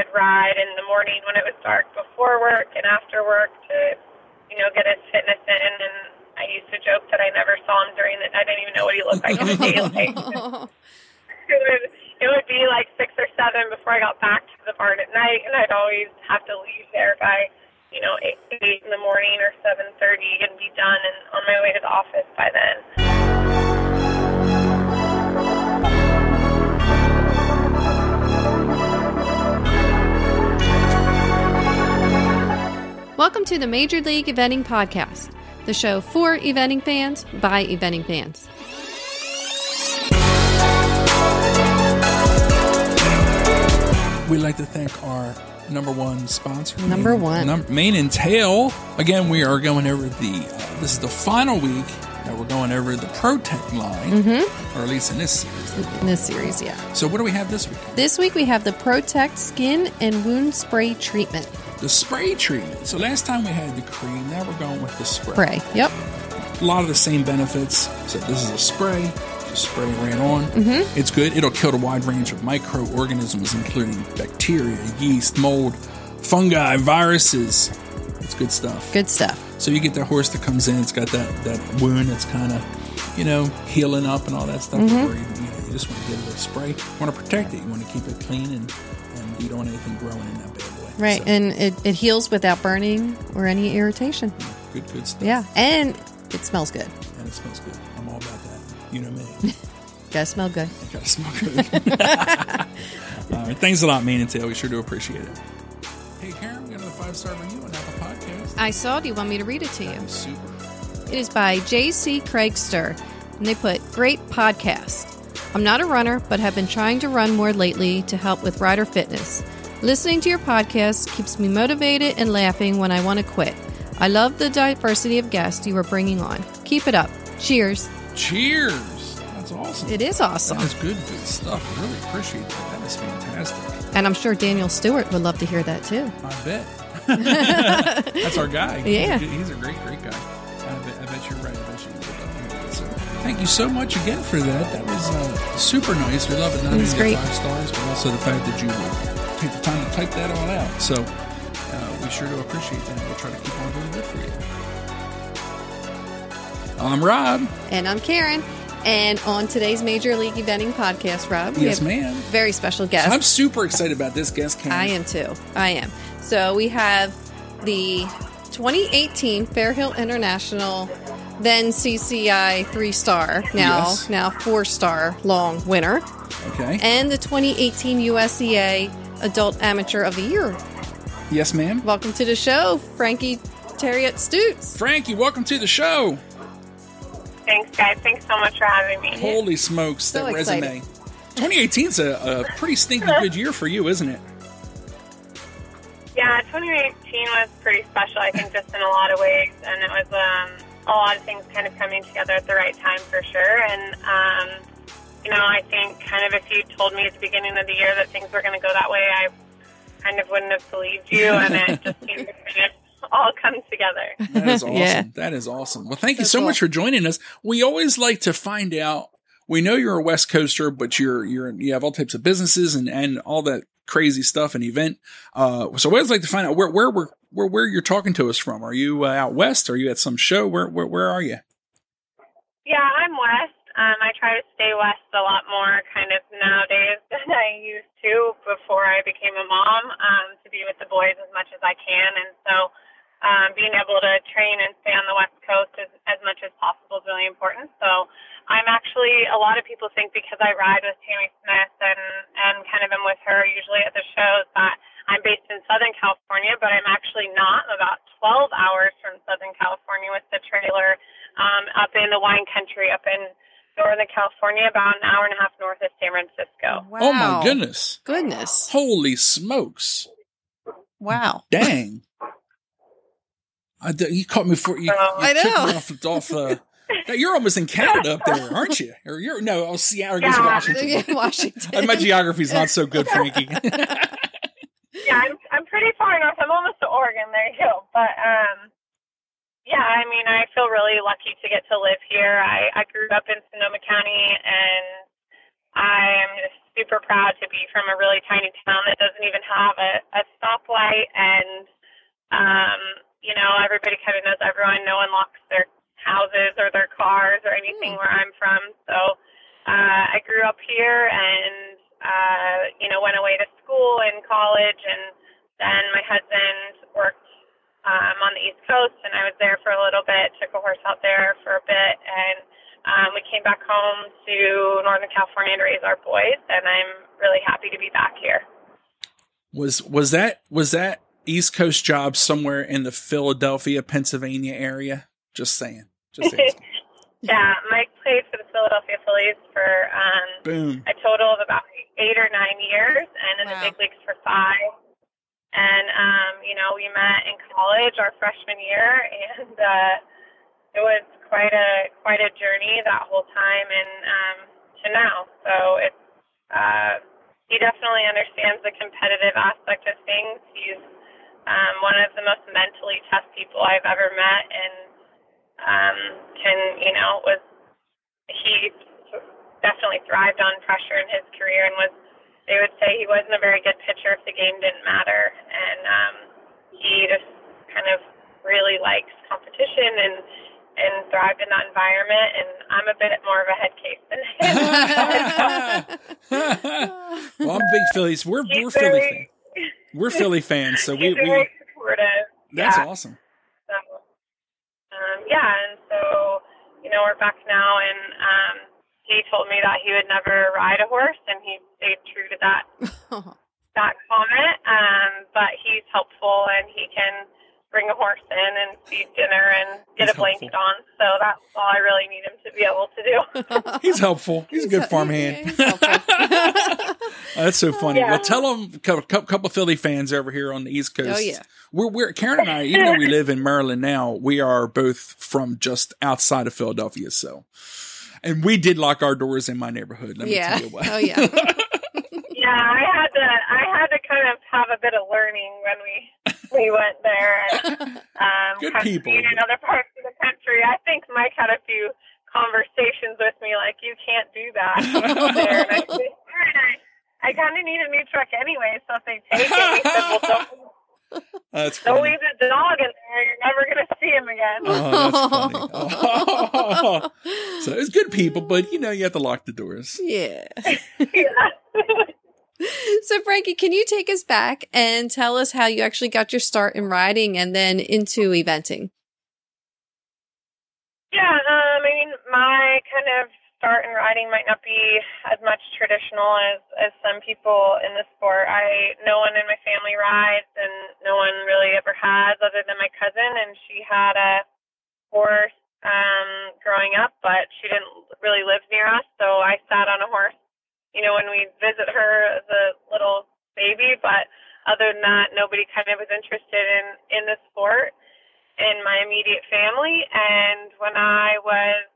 would ride in the morning when it was dark before work and after work to, you know, get his fitness in. And I used to joke that I never saw him during the. I didn't even know what he looked like in the daylight. it would it would be like six or seven before I got back to the barn at night, and I'd always have to leave there by, you know, eight, eight in the morning or seven thirty and be done and on my way to the office by then. Welcome to the Major League Eventing Podcast, the show for eventing fans by eventing fans. We'd like to thank our number one sponsor, Number Mane- one. num- Mane and Tail. Again, we are going over the. Uh, this is the final week that we're going over the Protect line, Mm-hmm. or at least in this series. In this series, yeah. So, what do we have this week? This week we have the Protect Skin and Wound Spray Treatment. The spray treatment. So, last time we had the cream. Now we're going with the spray. Spray. Yep. A lot of the same benefits. So, this is a spray. Just spray right on. Mm-hmm. It's good. It'll kill a wide range of microorganisms, including bacteria, yeast, mold, fungi, viruses. It's good stuff. Good stuff. So you get that horse that comes in, it's got that, that wound that's kind of, you know, healing up and all that stuff. Mm-hmm. You, know, you just want to give it a spray. You want to protect it. You want to keep it clean and, and you don't want anything growing in that. Right. So, And it, it heals without burning or any irritation. good, good stuff. Yeah. And it smells good. And it smells good. I'm all about that. You know me. Gotta smell good. I gotta smell good. all right. Thanks a lot, Mane and Tail. We sure do appreciate it. Hey, Karen, we got another five star review on Apple Podcast. I saw. Do you want me to read it to you? Super. It is by J.C. Craigster, and they put, Great podcast. I'm not a runner, but have been trying to run more lately to help with rider fitness. Listening to your podcast keeps me motivated and laughing when I want to quit. I love the diversity of guests you are bringing on. Keep it up. Cheers. Cheers. That's awesome. It is awesome. That is good, good stuff. I really appreciate that. That is fantastic. And I'm sure Daniel Stewart would love to hear that too. I bet. That's our guy. Yeah. He's a, great, great guy. I bet, I bet you're right. I bet you would. So, thank you so much again for that. That was uh, super nice. We love it. Not only the great. five stars, but also the fact that you would take the time type that all out. So, uh, we sure do appreciate that. We'll try to keep on doing good for you. I'm Rob. And I'm Karen. And on today's Major League Eventing podcast, Rob, we Yes, have ma'am. a very special guest. I'm super excited about this guest. Karen. I am too. I am. So we have the 2018 Fairhill International, then CCI three star, now Yes. now four star long winner, Okay. and the 2018 USEA Adult Amateur of the Year. yes, ma'am. Welcome to the show, Frankie Thieriot Stutes. Frankie, welcome to the show. Thanks, guys. Thanks so much for having me. Holy smokes, So that excited. resume. 2018 is a, a pretty stinking good year for you, isn't it? Yeah, 2018 was pretty special, I think, just in a lot of ways. And it was um, a lot of things kind of coming together at the right time for sure. And, um, you know, I think kind of if you told me at the beginning of the year that things were going to go that way, I kind of wouldn't have believed you. And it just seemed to kind of all come together. That is awesome. Yeah. That is awesome. Well, thank you So so cool. much for joining us. We always like to find out. We know you're a West Coaster, but you're you're you have all types of businesses and and all that crazy stuff and event. Uh, so we always like to find out where where we're where where you're talking to us from. Are you uh, out west? Are you at some show? Where where where are you? Yeah, I'm West. Um, I try to stay West a lot more kind of nowadays than I used to before I became a mom, um, to be with the boys as much as I can. And so um, being able to train and stay on the West Coast as, as much as possible is really important. So I'm actually, a lot of people think because I ride with Tamie Smith and, and kind of am with her usually at the shows that I'm based in Southern California, but I'm actually not. I'm about 12 hours from Southern California with the trailer um, up in the wine country, up in Northern California, about an hour and a half north of San Francisco. Wow. Oh my goodness! Goodness. Holy smokes! Wow. Dang. I, d- you caught me for you. you I took know. Me off, off uh, you're almost in Canada up there, aren't you? Or you're no, oh, Seattle, I guess Yeah. Washington. Yeah, Washington. My geography's not so good, Frankie. Yeah, I'm I'm pretty far north. I'm almost to Oregon. There you go. But um, yeah, I mean, I feel really lucky to get to live here. I I grew up in Sonoma County, and I'm just super proud to be from a really tiny town that doesn't even have a, a stoplight and um, you know, everybody kind of knows everyone. No one locks their houses or their cars or anything mm. where I'm from. So uh, I grew up here and, uh, you know, went away to school and college. And then my husband worked um, on the East Coast and I was there for a little bit, took a horse out there for a bit. And um, we came back home to Northern California to raise our boys. And I'm really happy to be back here. Was was that was that East Coast job somewhere in the Philadelphia, Pennsylvania area? Just saying. Just saying. yeah, Mike played for the Philadelphia Phillies for um, Boom. a total of about eight or nine years, and in wow. the big leagues for five. And um, you know, we met in college our freshman year, and uh, it was quite a quite a journey that whole time, and um, to now. So it's uh, he definitely understands the competitive aspect of things. He's um, one of the most mentally tough people I've ever met, and um, can you know was he definitely thrived on pressure in his career and was they would say he wasn't a very good pitcher if the game didn't matter, and um, he just kind of really likes competition and and thrived in that environment. And I'm a bit more of a head case than him. well, I'm big Phillies. We're He's we're Philly fans. We're Philly fans, so we, we supportive. That's yeah. awesome. So, um, yeah, and so you know we're back now, and um, he told me that he would never ride a horse, and he stayed true to that that comment. Um, but he's helpful, and he can bring a horse in and feed dinner and get He's a blanket helpful. on. So that's all I really need him to be able to do. He's helpful. He's, He's a good farmhand. that's so funny. Yeah. Well, tell them a couple, couple Philly fans over here on the East Coast. Oh yeah. We're, we're Karen and I, even though we live in Maryland now, we are both from just outside of Philadelphia. So, and we did lock our doors in my neighborhood. Let yeah. me tell you what. Oh yeah. Yeah, I had to. I had to kind of have a bit of learning when we we went there and um, Good people. in other parts of the country. I think Mike had a few conversations with me like, "You can't do that." there. And I said, I, I kind of need a new truck anyway, so if they take it, he said, "Well, don't." That's Don't leave the dog in there. You're never going to see him again. Oh, that's funny. Oh. So it's good people, but you know, you have to lock the doors. Yeah. yeah. so Frankie, can you take us back and tell us how you actually got your start in riding and then into eventing? Yeah, um, I mean, my kind of start in riding might not be as much traditional as as some people in the sport. I no one in my family rides, and no one really ever has, other than my cousin, and she had a horse um, growing up, but she didn't really live near us, so I sat on a horse you know, when we visit her as a little baby, but other than that, nobody kind of was interested in in the sport in my immediate family. And when I was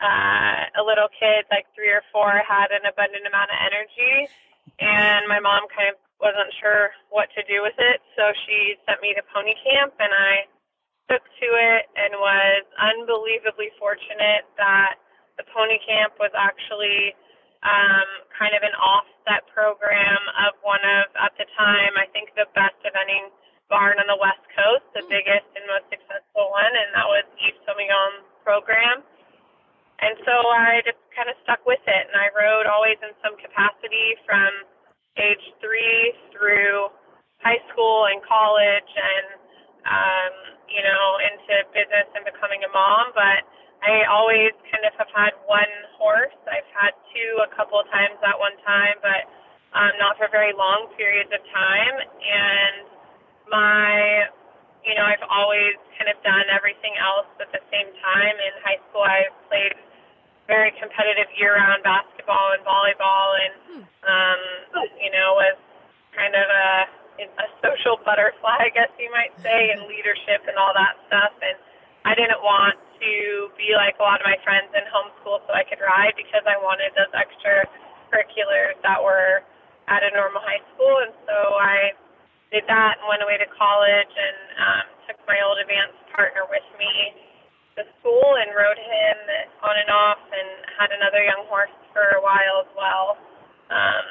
uh, a little kid, like three or four, I had an abundant amount of energy, and my mom kind of wasn't sure what to do with it, so she sent me to pony camp, and I took to it and was unbelievably fortunate that the pony camp was actually um, kind of an offset program of one of, at the time, I think the best eventing barn on the West Coast, the hmm. biggest and most successful one, and that was Yves Sauvignon program. And so I just kind of stuck with it, and I rode always in some capacity from age three through high school and college, and um, you know into business and becoming a mom. But I always kind of have had one horse. I've had two a couple of times at one time, but um, not for very long periods of time. And my, you know, I've always kind of done everything else at the same time. In high school, I played very competitive year-round basketball and volleyball, and hmm. um, you know, was kind of a a social butterfly, I guess you might say, and leadership and all that stuff. And I didn't want to be like a lot of my friends in homeschool so I could ride because I wanted those extra curriculars that were at a normal high school. And so I did that and went away to college and um, took my old advanced partner with me to school and rode him on and off and had another young horse for a while as well. Um,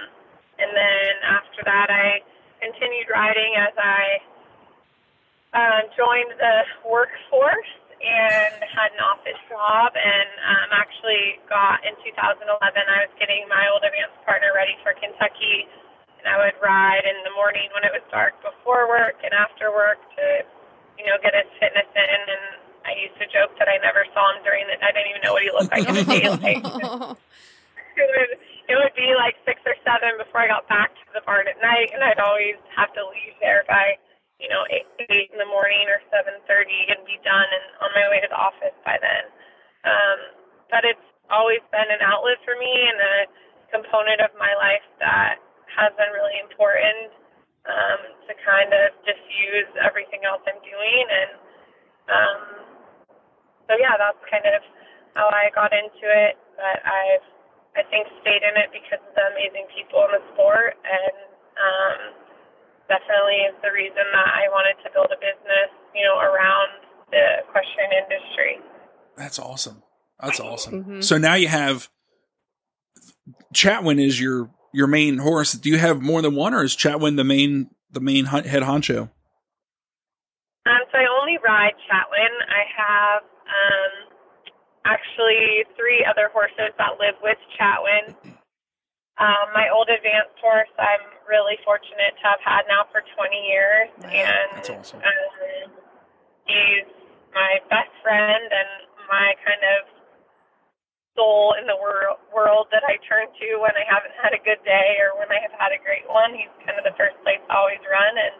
and then after that, I continued riding as I uh, joined the workforce and had an office job. And um, actually, got in 2011, I was getting my old advanced partner ready for Kentucky, and I would ride in the morning when it was dark before work and after work to, you know, get his fitness in. And I used to joke that I never saw him during the. I didn't even know what he looked like in the daylight. it would it would be like six or seven before I got back to the barn at night, and I'd always have to leave there by you know eight, eight in the morning or seven thirty and be done and on my way to the office by then. Um, but it's always been an outlet for me and a component of my life that has been really important um, to kind of diffuse everything else I'm doing. And um, so, yeah, that's kind of how I got into it. But I've, I think, stayed in it because of the amazing people in the sport. And um, definitely is the reason that I wanted to build a business, you know, around the equestrian industry. That's awesome. That's awesome. Mm-hmm. So now you have Chatwin is your your main horse. Do you have more than one, or is Chatwin the main the main head honcho? Um, so I only ride Chatwin. I have actually three other horses that live with Chatwin. Um, my old advanced horse, I'm really fortunate to have had now for 20 years, and That's awesome. um, he's my best friend and my kind of soul in the wor- world that I turn to when I haven't had a good day or when I have had a great one. He's kind of the first place I always run, and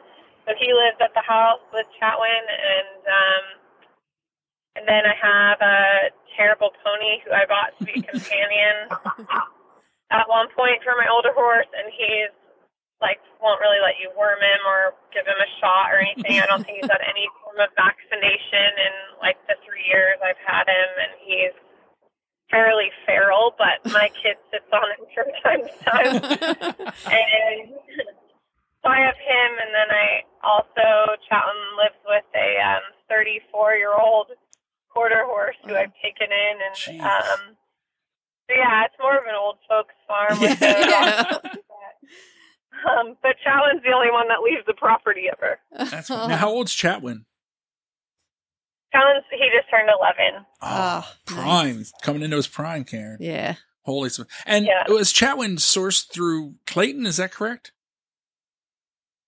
so he lives at the house with Chatwin, and um, and then I have a terrible pony who I bought to be a companion at one point for my older horse, and he's like won't really let you worm him or give him a shot or anything. I don't think he's had any form of vaccination in like the three years I've had him, and he's fairly feral, but my kid sits on him from time to time. and so I have him, and then I also Chatwin lives with a um, 34 year old quarter horse who I've taken in, and Jeez. um, so yeah, it's more of an old folks farm with. Yeah. Um, but Chatwin's the only one that leaves the property ever. That's now. How old's Chatwin? Chatwin's he just turned 11. Oh, Oh, prime nice. coming into his prime, Karen. Yeah. Holy sm- and Yeah. was Chatwin sourced through Clayton? Is that correct?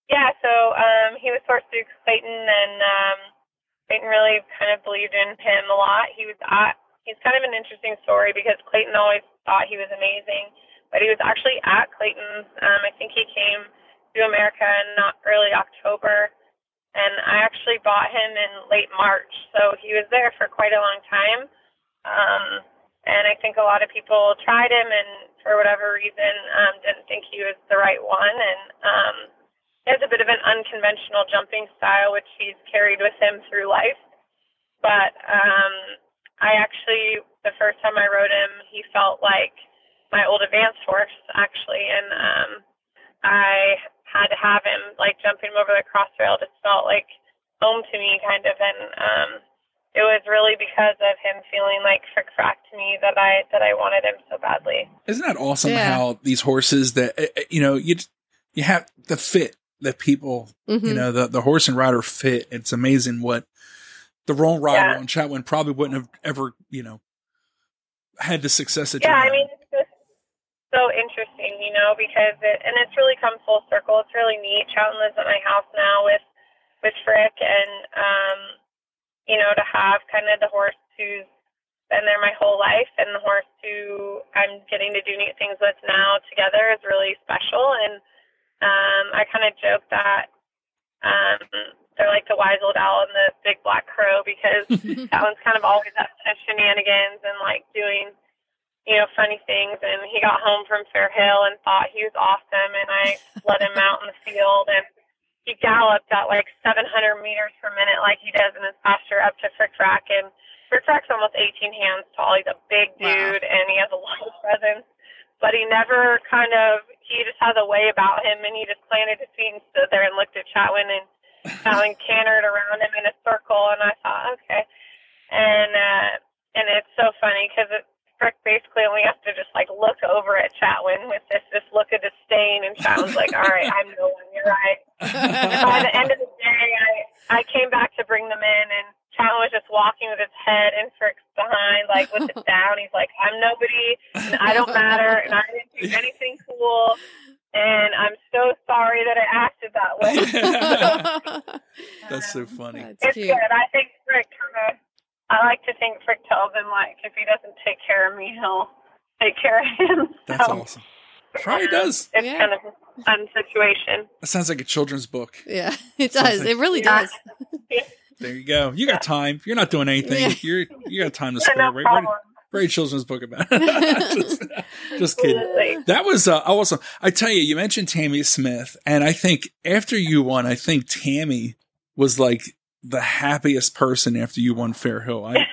Yeah, so um, he was sourced through Clayton, and um, Clayton really kind of believed in him a lot. He was at, he's kind of an interesting story because Clayton always thought he was amazing, but he was actually at Clayton's. Um, I think he came to America in not early October, and I actually bought him in late March, so he was there for quite a long time. Um, and I think a lot of people tried him, and for whatever reason, um, didn't think he was the right one, and um, has a bit of an unconventional jumping style, which he's carried with him through life. But um, I actually, the first time I rode him, he felt like my old advanced horse, actually, and um, I had to have him like jumping him over the cross rail. Just felt like home to me, kind of, and um, it was really because of him feeling like frick frack to me that I that I wanted him so badly. Isn't that awesome? Yeah. How these horses that uh, uh, you know you you have the fit that people Mhm. you know the the horse and rider fit. It's amazing what the wrong rider Yeah. on Chatwin probably wouldn't have ever you know had the success that yeah, I mean, it's just so interesting, you know, because it and it's really come full circle. It's really neat. Chatwin lives at my house now with with Frick, and um, you know, to have kind of the horse who's been there my whole life, and the horse who I'm getting to do neat things with now together is really special. And um, I kind of joke that um, they're like the wise old owl and the big black crow because that one's kind of always up to shenanigans and like doing, you know, funny things. And he got home from Fair Hill and thought he was awesome, and I let him out in the field, and he galloped at like 700 meters per minute, like he does in his pasture, up to Frick Frack. And Frick Frack's almost 18 hands tall. He's a big Wow. dude, and he has a lot of presence. But he never kind of, he just has a way about him, and he just planted his feet and stood there and looked at Chatwin and Chatwin cantered around him in a circle, and I thought, okay. And uh, and it's so funny because Frick basically only has to just like look over at Chatwin with this this look of disdain, and Chatwin's like, "All right, I'm the one. You're right." By the end of the day, I I came back to bring them in, and Chatwin was just walking with his head and Frick's behind, like with it down. He's like, "I'm nobody, and I don't matter, and I didn't do anything cool." And I'm so sorry that I acted that way. That's so um, funny. That's It's cute. good. I think Frick kind of. I like to think Frick tells him like if he doesn't take care of me, he'll take care of him. That's so, awesome. Probably um, does. It's Yeah. kind of a fun situation. That sounds like a children's book. Yeah, it does. It really Yeah. does. There you go. You got time. You're not doing anything. Yeah. You're you got time to spare. Right, right, a children's book about it. just, just kidding. That was uh, awesome. I tell you, you mentioned Tamie Smith, and I think after you won, I think Tamie was like the happiest person after you won Fair Hill. I,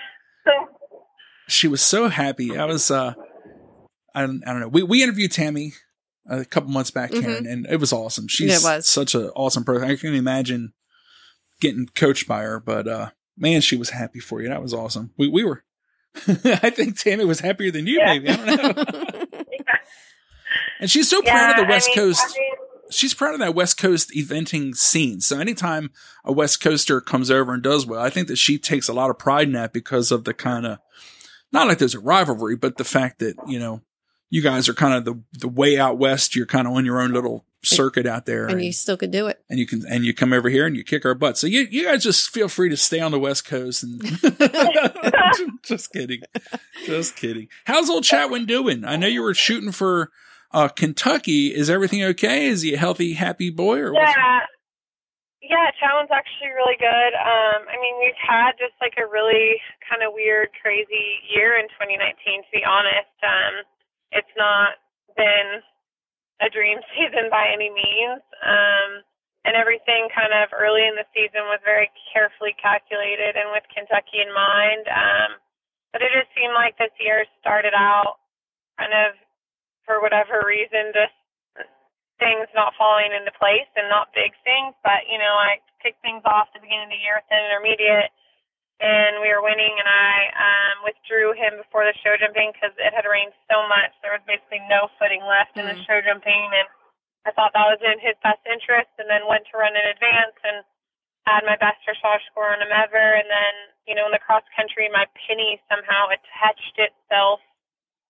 she was so happy. I was, uh, I don't, I don't know. We we interviewed Tamie a couple months back, Mhm. Karen, and it was awesome. She's It was. such an awesome person. I can imagine getting coached by her, but uh, man, she was happy for you. That was awesome. We we were. I think Tamie was happier than you, Yeah. maybe. I don't know. And she's so proud of the West I mean, Coast. I mean, she's proud of that West Coast eventing scene. So anytime a West Coaster comes over and does well, I think that she takes a lot of pride in that because of the kind of not like there's a rivalry, but the fact that you know you guys are kind of the the way out west. You're kind of on your own little circuit out there, and you still could do it. and you can and you come over here and you kick our butt. So you you guys just feel free to stay on the West Coast and just kidding, just kidding. How's old Chatwin doing? I know you were shooting for uh, Kentucky. Is everything okay? Is he a healthy, happy boy? Or what's- Yeah. Yeah, Chatwin's actually really good. Um, I mean, we've had just like a really kind of weird, crazy year in 2019, to be honest. Um, it's not been a dream season by any means. Um, and everything kind of early in the season was very carefully calculated and with Kentucky in mind. Um, but it just seemed like this year started out kind of, for whatever reason, just things not falling into place and not big things. But, you know, I kicked things off the beginning of the year with an intermediate and we were winning and I um, withdrew him before the show jumping because it had rained so much. There was basically no footing left in the Mm. show jumping and I thought that was in his best interest and then went to run in advance and had my best dressage score on him ever. And then, you know, in the cross country, my pinny somehow attached itself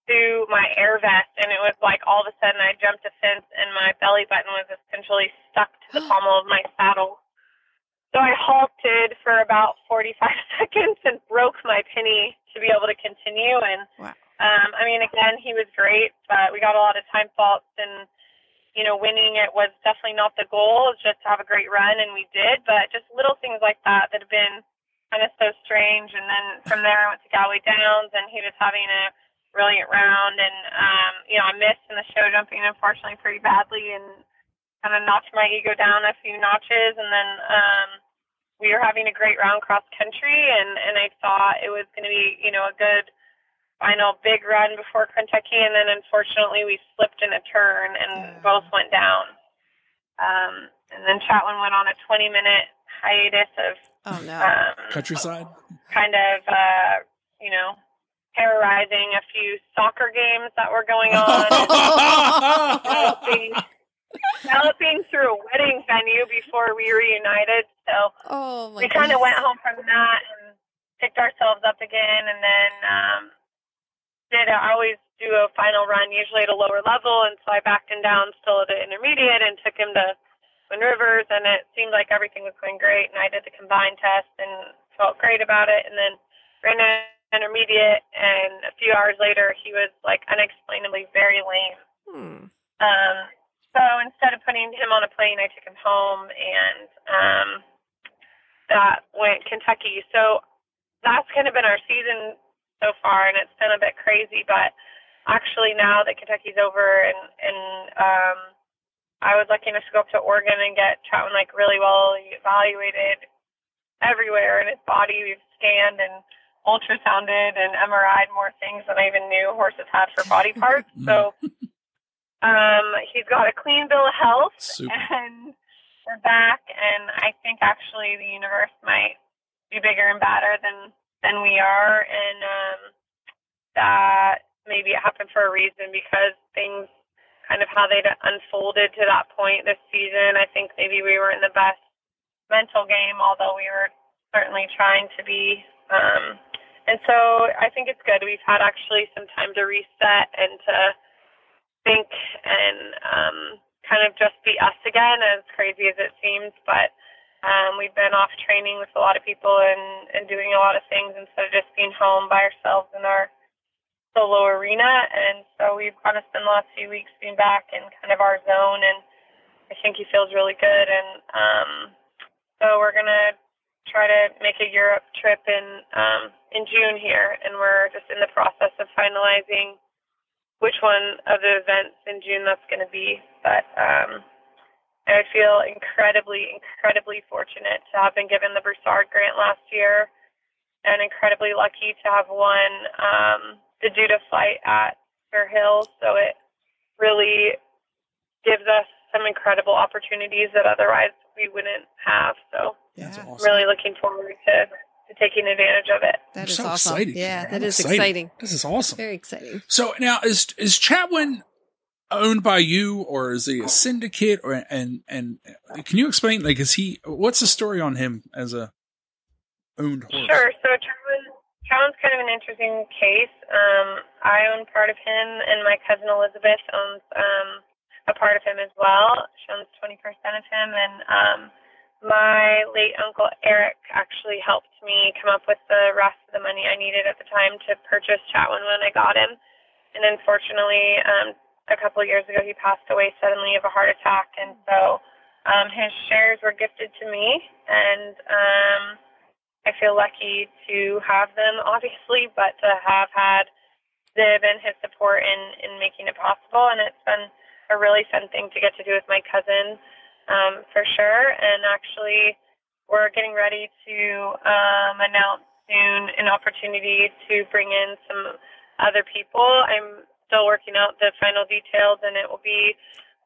to my air vest and it was like all of a sudden I jumped a fence and my belly button was essentially stuck to the pommel of my saddle. So I halted for about 45 seconds and broke my pinny to be able to continue. And Wow. um, I mean, again, he was great, but we got a lot of time faults, and you know, winning it was definitely not the goal. Just to have a great run, and we did. But just little things like that that have been kind of so strange. And then from there, I went to Galway Downs, and he was having a brilliant round. And um, you know, I missed in the show jumping, unfortunately, pretty badly, and kind of knocked my ego down a few notches. And then um, we were having a great round cross country, and and I thought it was going to be you know a good final big run before Kentucky, and then unfortunately we slipped in a turn and Yeah. both went down. Um, and then Chatwin went on a 20 minute hiatus of Oh no. um, Countryside. kind of uh, you know terrorizing a few soccer games that were going on. galloping, through a wedding venue before we reunited. So oh my we kind of went home from that and picked ourselves up again, and then um, did I always do a final run, usually at a lower level, and so I backed him down still at an intermediate and took him to Twin Rivers, and it seemed like everything was going great, and I did the combined test and felt great about it, and then ran an intermediate, and a few hours later he was like unexplainably very lame. Hmm. Um, so instead of putting him on a plane, I took him home, and um, that went Kentucky. So that's kind of been our season so far, and it's been a bit crazy. But actually, now that Kentucky's over, and and um, I was lucky enough to go up to Oregon and get Chatwin like really well evaluated everywhere in his body. We've scanned and ultrasounded and MRI'd more things than I even knew horses had for body parts. So um, he's got a clean bill of health, Super. and we're back. And I think actually the universe might be bigger and badder than than we are, and um, that maybe it happened for a reason because things kind of how they'd unfolded to that point this season. I think maybe we were in the best mental game, although we were certainly trying to be. Um, and so I think it's good. We've had actually some time to reset and to think and um, kind of just be us again, as crazy as it seems. But um, we've been off training with a lot of people and, and doing a lot of things instead of just being home by ourselves in our solo arena. And so we've kind of spent the last few weeks being back in kind of our zone. And I think he feels really good. And um, so we're going to try to make a Europe trip in um, in June here. And we're just in the process of finalizing which one of the events in June that's going to be. But um, I feel incredibly, incredibly fortunate to have been given the Broussard grant last year and incredibly lucky to have won um, the Dutta flight at Fair Hill. So it really gives us some incredible opportunities that otherwise we wouldn't have. So That's I'm awesome. really looking forward to, to taking advantage of it. That I'm is so awesome. excited. Yeah, I'm that is excited. exciting. This is awesome. Very exciting. So now is is Chatwin owned by you or is he a syndicate or and and can you explain like is he what's the story on him as a owned horse? Sure. So Charlin, Charlin's kind of an interesting case. Um, I own part of him, and my cousin Elizabeth owns um, a part of him as well. She owns 20% of him, and um, my late uncle Eric actually helped me come up with the rest of the money I needed at the time to purchase Chatwin when I got him. And unfortunately, um, a couple of years ago, he passed away suddenly of a heart attack, and so um, his shares were gifted to me, and um, I feel lucky to have them, obviously, but to have had Zib and his support in in making it possible, and it's been a really fun thing to get to do with my cousin, um, for sure. And actually, we're getting ready to um, announce soon an opportunity to bring in some other people. I'm still working out the final details, and it will be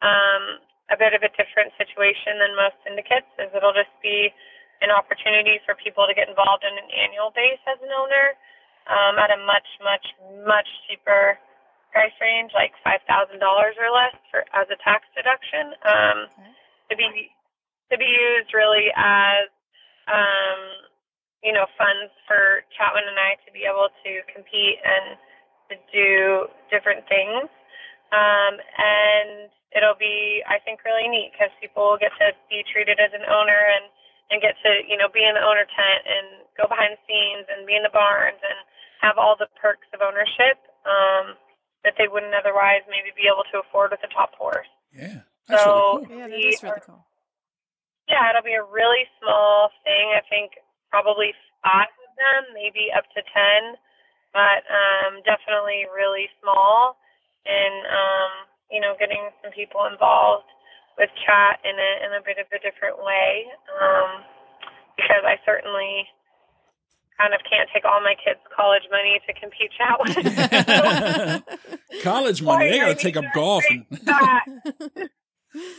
um, a bit of a different situation than most syndicates, as it'll just be an opportunity for people to get involved in an annual base as an owner um, at a much, much, much cheaper price range, like five thousand dollars or less for as a tax deduction. Um, to be to be used really as um, you know funds for Chatwin and I to be able to compete and to do different things. Um, and it'll be, I think, really neat because people will get to be treated as an owner and and get to you know be in the owner tent and go behind the scenes and be in the barns and have all the perks of ownership um, that they wouldn't otherwise maybe be able to afford with a top horse. Yeah. That's so really cool. Yeah, that we is really are- cool. yeah, it'll be a really small thing. I think probably five of them, maybe up to ten, but um, definitely really small. And um, you know, getting some people involved with chat in a in a bit of a different way, um, because I certainly kind of can't take all my kids' college money to compete chat with. College money, they gotta take up golf. And, break that.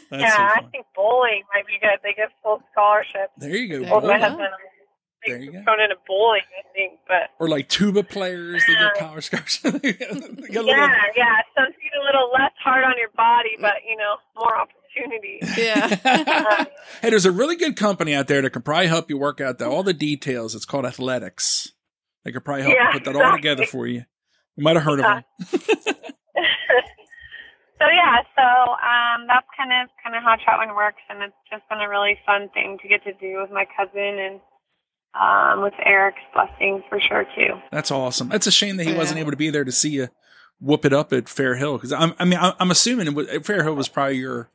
that's yeah, so I think bowling might be good. They give full scholarships. There you go. There Well, you my go. husband There you go. thrown into bowling, I think, but Or like tuba players, they get college scholarships. They get a little- yeah, yeah, something a little less hard on your body, but you know, more opportunity. Yeah. hey, there's a really good company out there that can probably help you work out the, all the details. It's called Athletux. They could probably help Yeah, put that all together for you. You might have heard Yeah. of them. so yeah, so um, that's kind of kind of how Chatwin works, and it's just been a really fun thing to get to do with my cousin and um, with Eric's blessing for sure too. That's awesome. That's a shame that he wasn't able to be there to see you whoop it up at Fair Hill because I'm, I mean, I'm I'm assuming it was, Fair Hill was probably your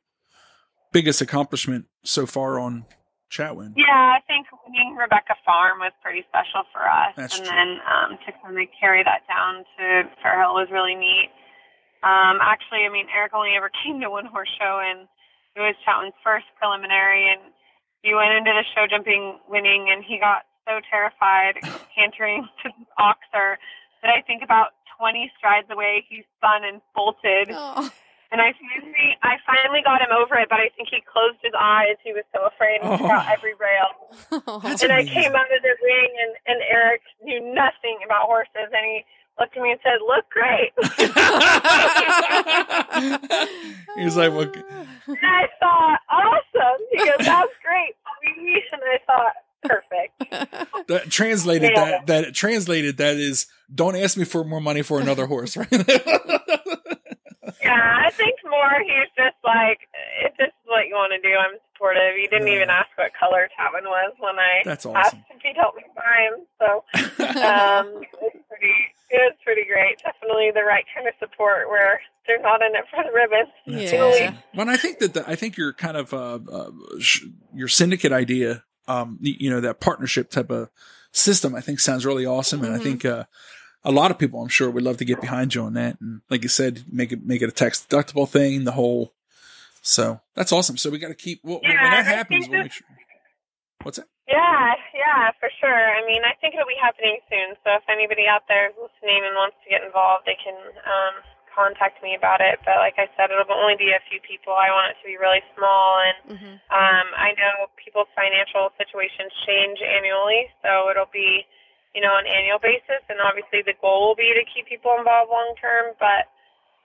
biggest accomplishment so far on Chatwin. Yeah, I think winning Rebecca Farm was pretty special for us, That's and true. then um, to kind of carry that down to Fair Hill was really neat. Um, actually, I mean, Eric only ever came to one horse show, and it was Chatwin's first preliminary, and he went into the show jumping winning, and he got so terrified cantering to the oxer that I think about 20 strides away, he spun and bolted. Oh. And I finally, I finally got him over it, but I think he closed his eyes. He was so afraid and Oh. out every rail. That's and I came out of the ring, and and Eric knew nothing about horses, and he looked at me and said, "Look great." He's like, well, and I thought, "Awesome." He goes, "That's great." And I thought, "Perfect." that translated Yeah. that that translated that is don't ask me for more money for another horse, right? Yeah, I think more he's just like, if this is what you want to do, I'm supportive. He didn't Yeah. even ask what color Tavin was when I That's asked awesome. if he'd help me buy him. So um, it's pretty, it was pretty great. Definitely the right kind of support where they're not in it for the ribbon. That's Yeah. awesome. When I think that the, I think your kind of uh, uh, sh- your syndicate idea, um, you know, that partnership type of system, I think sounds really awesome, and I Mhm. think uh, a lot of people, I'm sure, would love to get behind you on that. And like you said, make it make it a tax deductible thing, the whole. So that's awesome. So we got to keep well, when that I happens. We'll make sure. What's that? Yeah, yeah, for sure. I mean, I think it'll be happening soon. So if anybody out there is listening and wants to get involved, they can um, contact me about it. But like I said, it'll only be a few people. I want it to be really small, and Mhm. um, I know people's financial situations change annually, so it'll be, you know, an annual basis. And obviously, the goal will be to keep people involved long term, but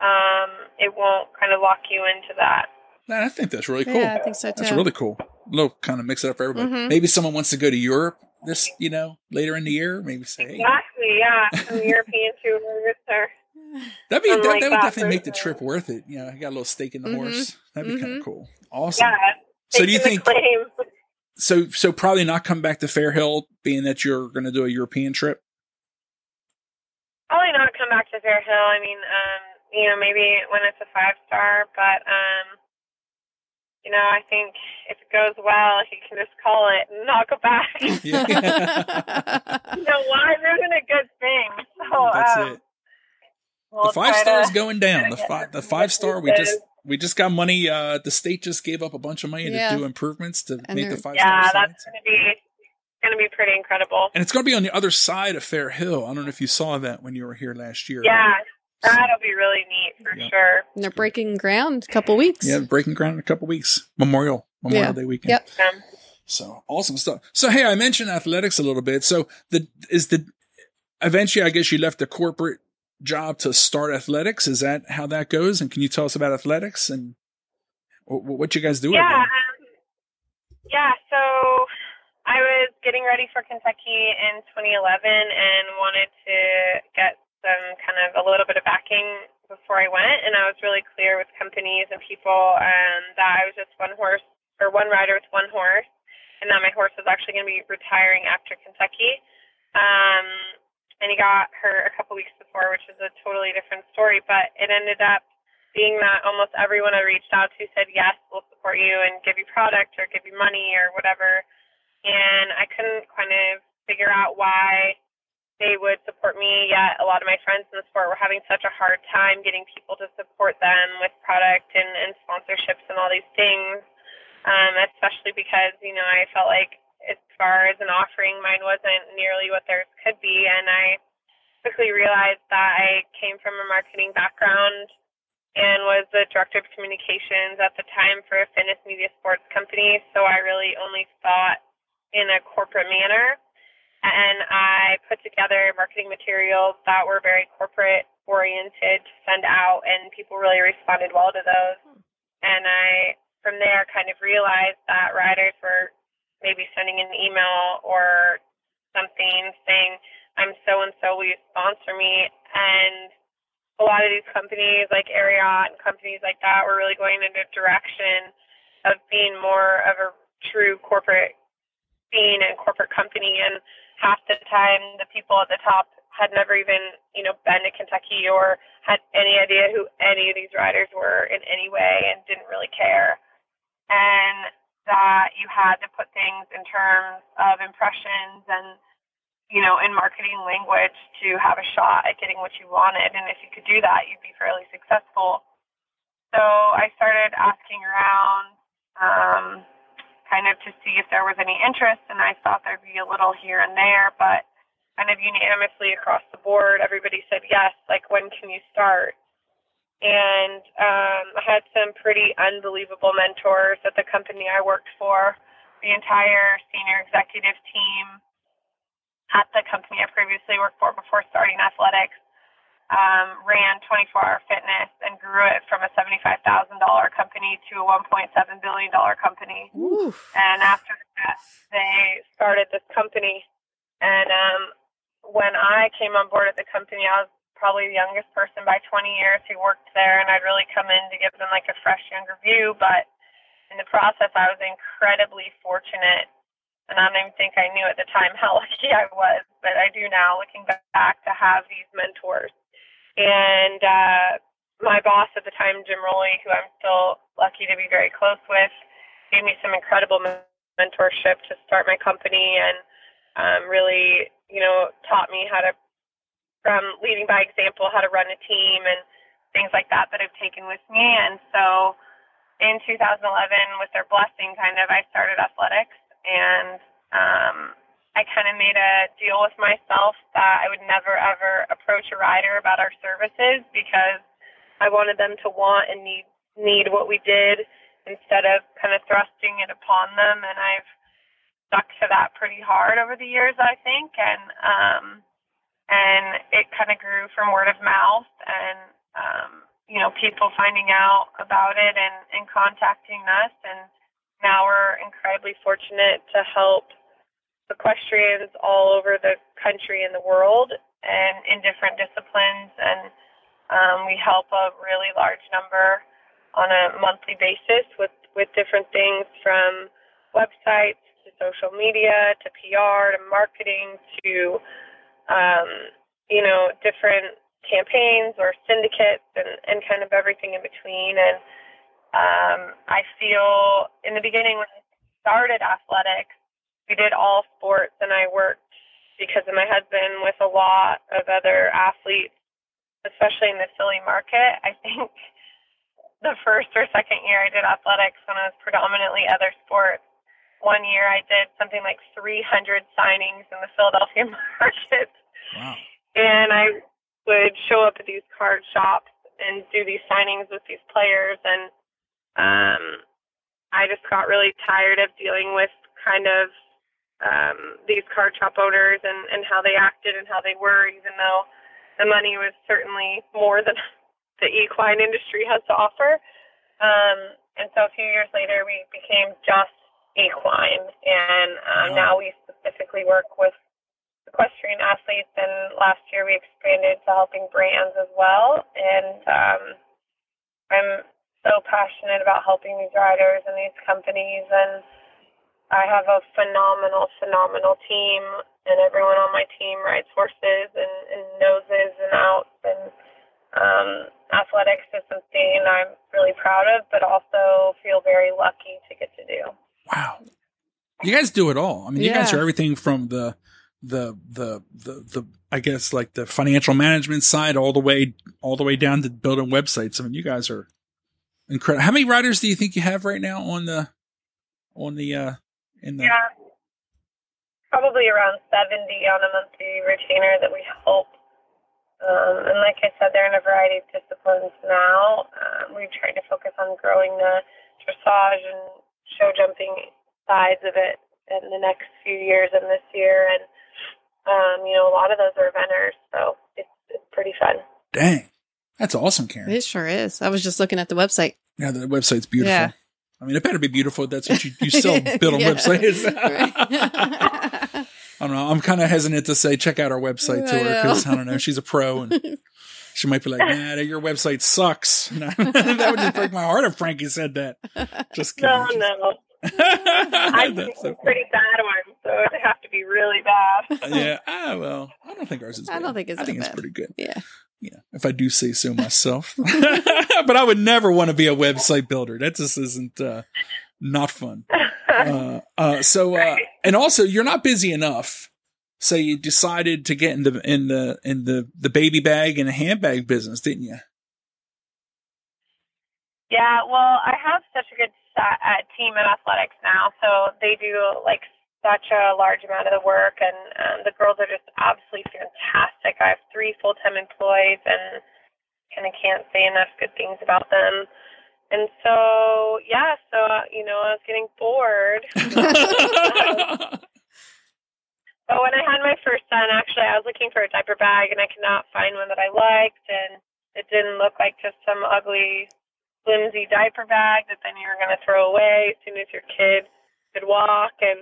um, it won't kind of lock you into that. I think that's really cool. Yeah, I think so too. That's really cool. Little kind of mix it up for everybody. Mhm. Maybe someone wants to go to Europe this, you know, later in the year. Maybe say, hey, Exactly, yeah. Some European tours or that'd be that, something that like would that definitely for make the trip worth it. You know, I got a little stake in the Mhm. horse. That'd be kind Mhm. of cool. Awesome. yeah. So do you think claim. so? So probably not come back to Fairhill, being that you're going to do a European trip. Probably not come back to Fairhill. I mean, um, you know, maybe when it's a five star, but um, you know, I think if it goes well, he can just call it and not go back. Yeah. you know, why ruin a good thing? So That's um, it. We'll the five try star is going down. The five, the five star. We just we just got money. Uh, the state just gave up a bunch of money Yeah. to do improvements to And make the they're- five Yeah, star. that's going to be going to be pretty incredible. And it's going to be on the other side of Fair Hill. I don't know if you saw that when you were here last year. Yeah, that'll be really neat for Yeah. sure. And they're breaking ground a couple weeks. Yeah, breaking ground in a couple weeks. Memorial Memorial Yeah. Day weekend. Yep. Um, So awesome stuff. So hey, I mentioned Athletux a little bit. So the is the eventually I guess you left the corporate job to start Athletux. Is that how that goes? And can you tell us about Athletux and what, what you guys do? Yeah, um, yeah. So I was getting ready for Kentucky in 2011 and wanted to get some kind of a little bit of backing before I went, and I was really clear with companies and people um, that I was just one horse or one rider with one horse, and that my horse was actually going to be retiring after Kentucky. Um, and he got hurt a couple weeks before, which is a totally different story. But it ended up being that almost everyone I reached out to said, yes, we'll support you and give you product or give you money or whatever. And I couldn't kind of figure out why they would support me, yet a lot of my friends in the sport were having such a hard time getting people to support them with product and, and sponsorships and all these things, um, especially because, you know, I felt like as far as an offering, mine wasn't nearly what theirs could be. And I quickly realized that I came from a marketing background and was the director of communications at the time for a fitness media sports company. So I really only thought in a corporate manner. And I put together marketing materials that were very corporate oriented to send out, and people really responded well to those. Hmm. And I, from there, kind of realized that riders were maybe sending an email or something saying, I'm so and so, will you sponsor me? And a lot of these companies like Ariat and companies like that were really going in a direction of being more of a true corporate scene and corporate company and half the time the people at the top had never even, you know, been to Kentucky or had any idea who any of these riders were in any way and didn't really care. And that you had to put things in terms of impressions and you know, in marketing language to have a shot at getting what you wanted. And if you could do that, you'd be fairly successful. So I started asking around, um, kind of to see if there was any interest, and I thought there'd be a little here and there, but kind of unanimously across the board, everybody said yes. Like, when can you start? And um, I had some pretty unbelievable mentors at the company I worked for. The entire senior executive team at the company I previously worked for before starting Athletux um, ran 24 Hour Fitness and grew it from a $75,000 company to a $1.7 billion company. Oof. And after that, they started this company. And um, when I came on board at the company, I was probably the youngest person by 20 years who worked there, and I'd really come in to give them like a fresh, younger view. But in the process, I was incredibly fortunate and I don't even think I knew at the time how lucky I was, but I do now, looking back, to have these mentors. And uh, my boss at the time, Jim Rowley, who I'm still lucky to be very close with, gave me some incredible mentorship to start my company and um, really, you know, taught me how to, from leading by example, how to run a team and things like that that I've taken with me. And so in 2011, with their blessing, kind of, I started Athletux and um, I kind of made a deal with myself that I would never ever approach a rider about our services because I wanted them to want and need need what we did instead of kind of thrusting it upon them. And I've stuck to that pretty hard over the years, I think, and um, and it kind of grew from word of mouth and um, you know people finding out about it and and contacting us and now we're incredibly fortunate to help equestrians all over the country and the world and in different disciplines. And um, we help a really large number on a monthly basis with with different things from websites to social media to PR to marketing to um, you know different campaigns or syndicates and, and kind of everything in between. And um, I feel in the beginning when I started Athletux we did all sports and I worked because of my husband with a lot of other athletes, especially in the Philly market. I think the first or second year I did Athletux when I was predominantly other sports. One year I did something like 300 signings in the Philadelphia market. Wow. And I would show up at these card shops and do these signings with these players and um I just got really tired of dealing with kind of um, these card shop owners and, and how they acted and how they were, even though the money was certainly more than the equine industry has to offer. Um, and so a few years later, we became just equine, and um, wow. now we specifically work with equestrian athletes. And last year, we expanded to helping brands as well. And um, I'm so passionate about helping these riders and these companies and I have a phenomenal, phenomenal team, and everyone on my team rides horses and, and noses and outs. And um, Athletux is something I'm really proud of, but also feel very lucky to get to do. Wow, you guys do it all. I mean, you yeah. guys are everything from the the the the the I guess like the financial management side all the way all the way down to building websites. I mean, you guys are incredible. How many riders do you think you have right now on the on the uh in the yeah probably around 70 on a monthly retainer that we help um, and like I said, they're in a variety of disciplines now. Um, we're trying to focus on growing the dressage and show jumping sides of it in the next few years and this year. And, um, you know, a lot of those are eventers, so it's, it's pretty fun. Dang. That's awesome, Karen. It sure is. I was just looking at the website. Yeah, the website's beautiful. Yeah. I mean, it better be beautiful. That's what you, you still build on websites. I don't know. I'm kind of hesitant to say check out our website to her because I don't know. She's a pro and she might be like, "Nah, your website sucks." that would just break my heart if Frankie said that. Just kidding. No, no. I think so pretty bad one, so it'd have to be really bad. yeah. Ah, well, I don't think ours is. Bad. I don't think it's. I think bad. it's pretty good. Yeah yeah, if I do say so myself. but I would never want to be a website builder. That just isn't uh, not fun. Uh, uh, so, uh, and also, you're not busy enough. So you decided to get in the in the in the the baby bag and the handbag business, didn't you? Yeah, well, I have such a good uh, team in Athletux now, so they do like such a large amount of the work, and um, the girls are just absolutely fantastic. I have three full time employees, and kind of can't say enough good things about them. And so, yeah, so uh, you know, I was getting bored. but when I had my first son, actually, I was looking for a diaper bag and I could not find one that I liked, and it didn't look like just some ugly, flimsy diaper bag that then you were going to throw away as soon as your kid could walk. And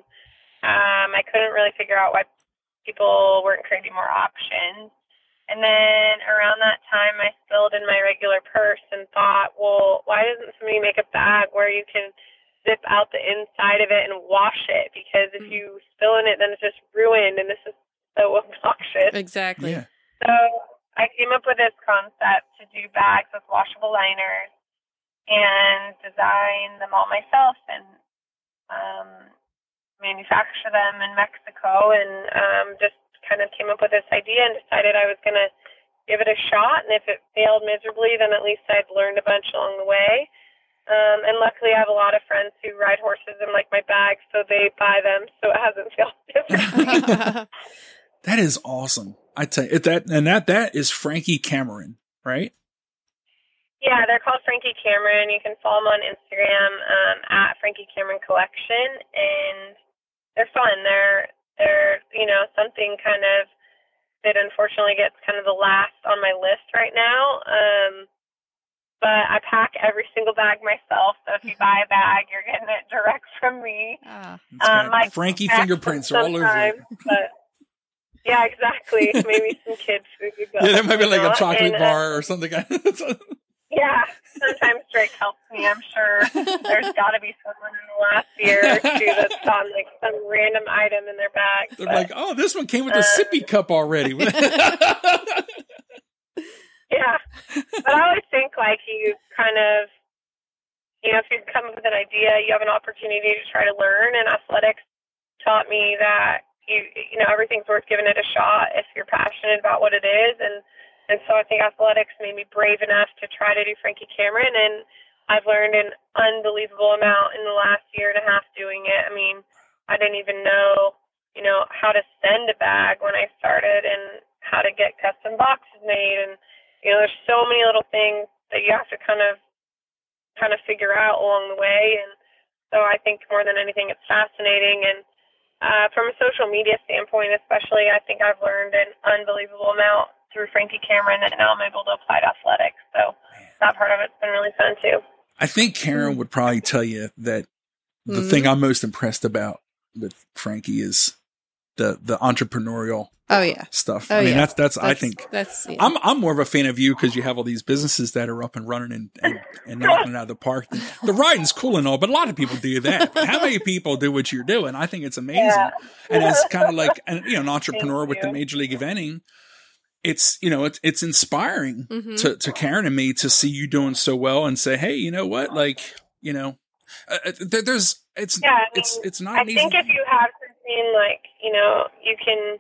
um, I couldn't really figure out why people weren't creating more options. And then around that time, I spilled in my regular purse and thought, well, why doesn't somebody make a bag where you can zip out the inside of it and wash it? Because if Mm. you spill in it, then it's just ruined, and this is so obnoxious. Exactly. Yeah. So I came up with this concept to do bags with washable liners and design them all myself and um, manufacture them in Mexico and um, just kind of came up with this idea and decided I was going to give it a shot. And if it failed miserably, then at least I'd learned a bunch along the way. Um, and luckily, I have a lot of friends who ride horses and like my bags, so they buy them, so it hasn't failed miserably. That is awesome. I tell you, that and that that is Frankie Cameron, right? Yeah, they're called Frankie Cameron. You can follow them on Instagram um, at Frankie Cameron Collection, and they're fun. They're they're you know something kind of that unfortunately gets kind of the last on my list right now. Um, but I pack every single bag myself, so if you buy a bag, you're getting it direct from me. Ah. Um, my Frankie fingerprints are all over it. But yeah, exactly. Maybe some kid food. Yeah, there might be like a chocolate and, bar or something. Yeah, sometimes Drake helps me. I'm sure there's got to be someone in the last year or two that's gotten like some random item in their bag. They're but, like, oh, this one came with a Uh, sippy cup already. yeah, but I always think like you kind of, you know, if you come up with an idea, you have an opportunity to try to learn. And Athletux taught me that you, you know, everything's worth giving it a shot if you're passionate about what it is. And and so I think Athletux made me brave enough to try to do Frankie Cameron, and I've learned an unbelievable amount in the last year and a half doing it. I mean, I didn't even know, you know, how to send a bag when I started, and how to get custom boxes made, and you know, there's so many little things that you have to kind of kind of figure out along the way, and so I think more than anything, it's fascinating and. Uh, from a social media standpoint, especially, I think I've learned an unbelievable amount through Frankie Cameron, and now I'm able to apply to Athletux. So that part of it's been really fun too. I think Karen would probably tell you that the Mhm. thing I'm most impressed about with Frankie is the the entrepreneurial Oh yeah. stuff. Oh, I mean, yeah. that's, that's I think that's yeah. I'm I'm more of a fan of you because you have all these businesses that are up and running and, and, and knocking it out of the park. The riding's cool and all, but a lot of people do that. How many people do what you're doing? I think it's amazing. Yeah. And as kind of like and you know, an entrepreneur with the. Major League Eventing, it's you know, it's it's inspiring Mhm. to to Karen and me to see you doing so well and say, hey, you know what, like you know, uh, uh, there, there's it's Yeah, I mean, it's it's not I think if you have something like you know, you can.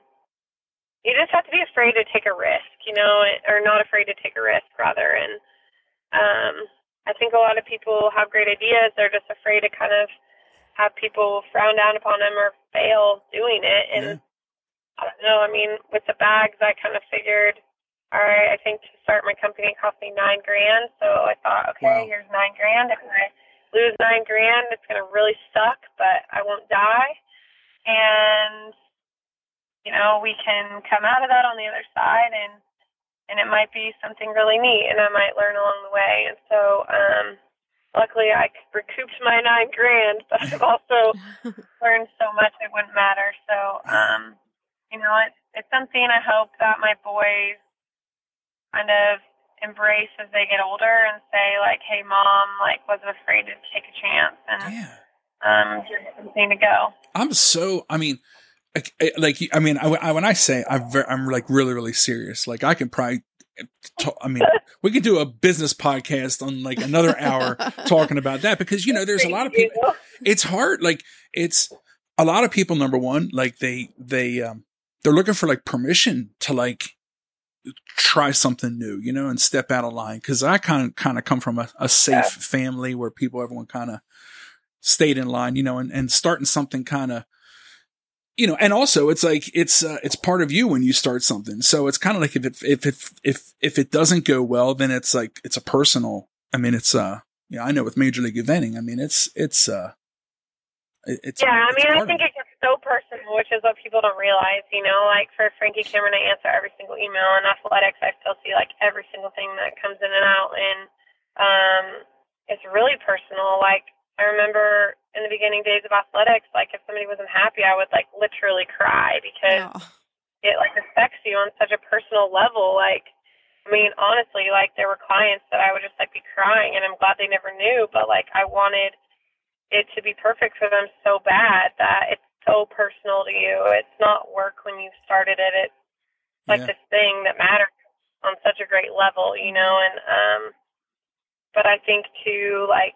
You just have to be afraid to take a risk, you know, or not afraid to take a risk, rather. And um, I think a lot of people have great ideas. They're just afraid to kind of have people frown down upon them or fail doing it. And Yeah. I don't know. I mean, with the bags, I kind of figured, all right, I think to start my company cost me nine grand. So I thought, Wow. okay, here's nine grand. If I lose nine grand, it's going to really suck, but I won't die. And, you know, we can come out of that on the other side and, and it might be something really neat and I might learn along the way. And so, um, luckily I recouped my nine grand, but I've also learned so much it wouldn't matter. So, um, you know, it's it's something I hope that my boys kind of embrace as they get older and say like, "Hey, mom, like wasn't afraid to take a chance and yeah. um, here's something to go." I'm so. I mean, like, eh, I mean, I, I- when I say I'm, very, I'm like really, really serious. Like, I can probably. Talk, I mean, we could do a business podcast on like another hour talking about that because you know there's a lot of people. It's hard. Like it's a lot of people. Number one, like they they um they're looking for like permission to like try something new, you know, and step out of line. Because I kind of kind of come from a, a safe Yeah. family where people, everyone kind of stayed in line, you know, and, and starting something kind of, you know, and also it's like it's uh, it's part of you when you start something. So it's kind of like if it if it if if it doesn't go well, then it's like it's a personal. I mean, it's uh, you know, I know with Major League Eventing, I mean, it's it's uh, it's Yeah, I mean, I think it. it gets so personal, which is what people don't realize. You know, like for Frankie Cameron, I answer every single email. In Athletux, I still see like every single thing that comes in and out, and um, it's really personal. Like I remember in the beginning days of Athletux, like if somebody wasn't happy, I would like literally cry because oh. it like affects you on such a personal level. Like, I mean, honestly, like there were clients that I would just like be crying, and I'm glad they never knew, but like I wanted it to be perfect for them so bad that it's so personal to you. It's not work when you started it. It's like yeah. this thing that matters on such a great level, you know, and um but I think too like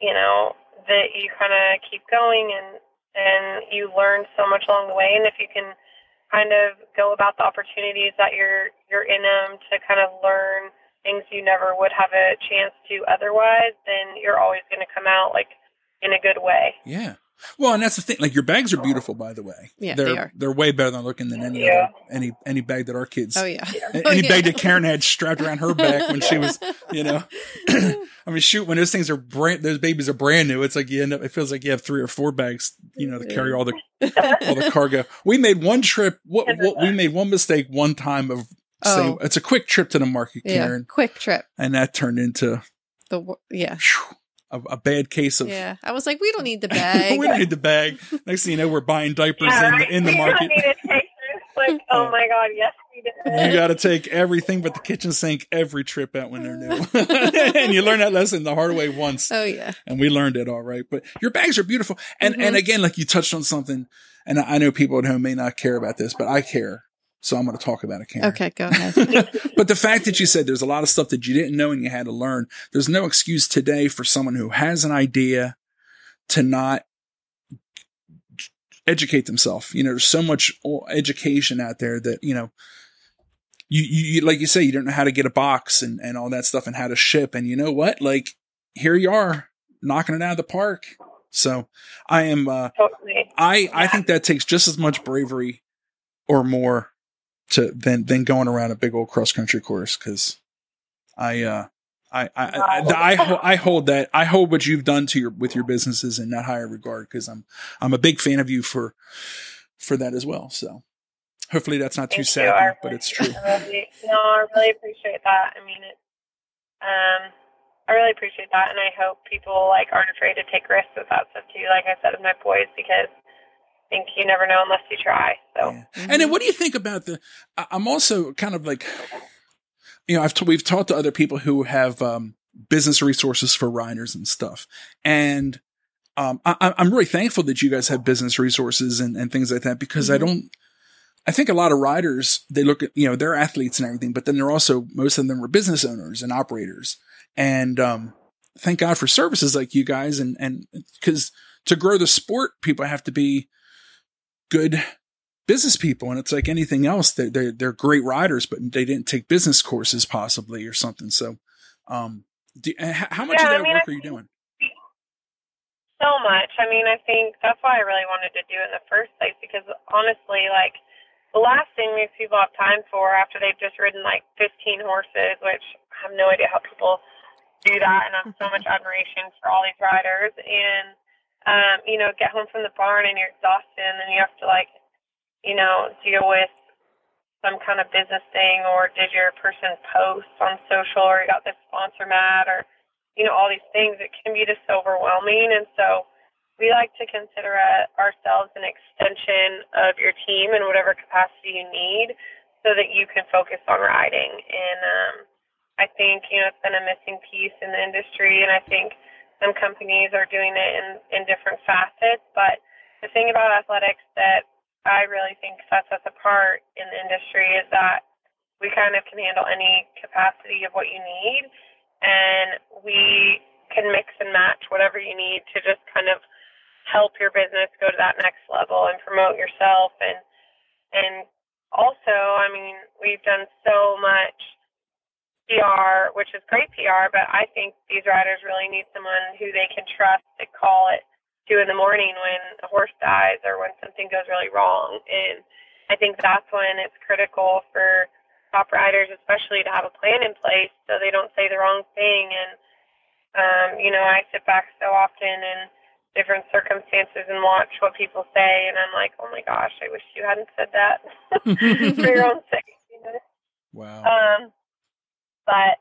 you know, that you kind of keep going and and you learn so much along the way and if you can kind of go about the opportunities that you're you're in them to kind of learn things you never would have a chance to otherwise, then you're always going to come out like in a good way. Yeah. Well, and that's the thing. Like your bags are beautiful, by the way. Yeah, they're they are. they're way better than looking than any yeah. other any any bag that our kids. Oh yeah, oh, any oh, yeah. bag that Karen had strapped around her back when she was, you know. I mean, shoot, when those things are brand, those babies are brand new. It's like you end up. It feels like you have three or four bags, you know, to carry all the all the cargo. We made one trip. What, what we made one mistake one time of saying oh. it's a quick trip to the market, Karen. Yeah, quick trip, and that turned into the yeah. Whew, a, a, bad case of. Yeah, I was like, we don't need the bag. we don't need the bag. Next thing you know, we're buying diapers yeah, in, the, in the market. like, oh my god, yes, we did. You got to take everything but the kitchen sink every trip out when they're new, and you learn that lesson the hard way once. Oh yeah, and we learned it all right. But your bags are beautiful, and mm-hmm. and again, like you touched on something, and I know people at home may not care about this, but I care. So I'm going to talk about it, Karen. Okay, go ahead. but the fact that you said there's a lot of stuff that you didn't know and you had to learn, there's no excuse today for someone who has an idea to not educate themselves. You know, there's so much education out there that, you know, you, you, like you say, you don't know how to get a box and, and all that stuff and how to ship. And you know what? Like, here you are knocking it out of the park. So I am, uh, totally. I, yeah. I think that takes just as much bravery or more to than than going around a big old cross country course because I uh I I, I, I I hold that I hold what you've done to your with your businesses in that higher regard because I'm I'm a big fan of you for for that as well. So hopefully that's not too sad, but it's true. I really, no, I really appreciate that. I mean it. Um, I really appreciate that, and I hope people like aren't afraid to take risks with that stuff too. Like I said with my boys, because think you never know unless you try. So, yeah. and then what do you think about the? I'm also kind of like, you know, I've t- we've talked to other people who have um, business resources for riders and stuff, and um, I, am really thankful that you guys have business resources and, and things like that because mm-hmm. I don't. I think a lot of riders they look at you know they're athletes and everything, but then they're also most of them are business owners and operators, and um, thank God for services like you guys and and because to grow the sport, people have to be good business people. And it's like anything else they're, they're, they're great riders but they didn't take business courses possibly or something. So um do, how much yeah, of that I mean, work are you doing? So much. I mean i think that's why i really wanted to do it in the first place because honestly like the last thing these people have time for after they've just ridden like 15 horses which i have no idea how people do that and i have so much admiration for all these riders and um, you know, get home from the barn and you're exhausted and then you have to like, you know, deal with some kind of business thing or did your person post on social or you got this sponsor mad or, you know, all these things. It can be just overwhelming. And so we like to consider ourselves an extension of your team in whatever capacity you need so that you can focus on riding. And um, I think, you know, it's been a missing piece in the industry. And I think, some companies are doing it in, in different facets, but the thing about Athletux that I really think sets us apart in the industry is that we kind of can handle any capacity of what you need, and we can mix and match whatever you need to just kind of help your business go to that next level and promote yourself. And and also, I mean, we've done so much PR, which is great PR, but I think these riders really need someone who they can trust to call at two in the morning when a horse dies or when something goes really wrong. And I think that's when it's critical for top riders, especially to have a plan in place so they don't say the wrong thing. And um, you know, I sit back so often and different circumstances and watch what people say, and I'm like, oh my gosh, I wish you hadn't said that for your own sake. You know? Wow. Um, but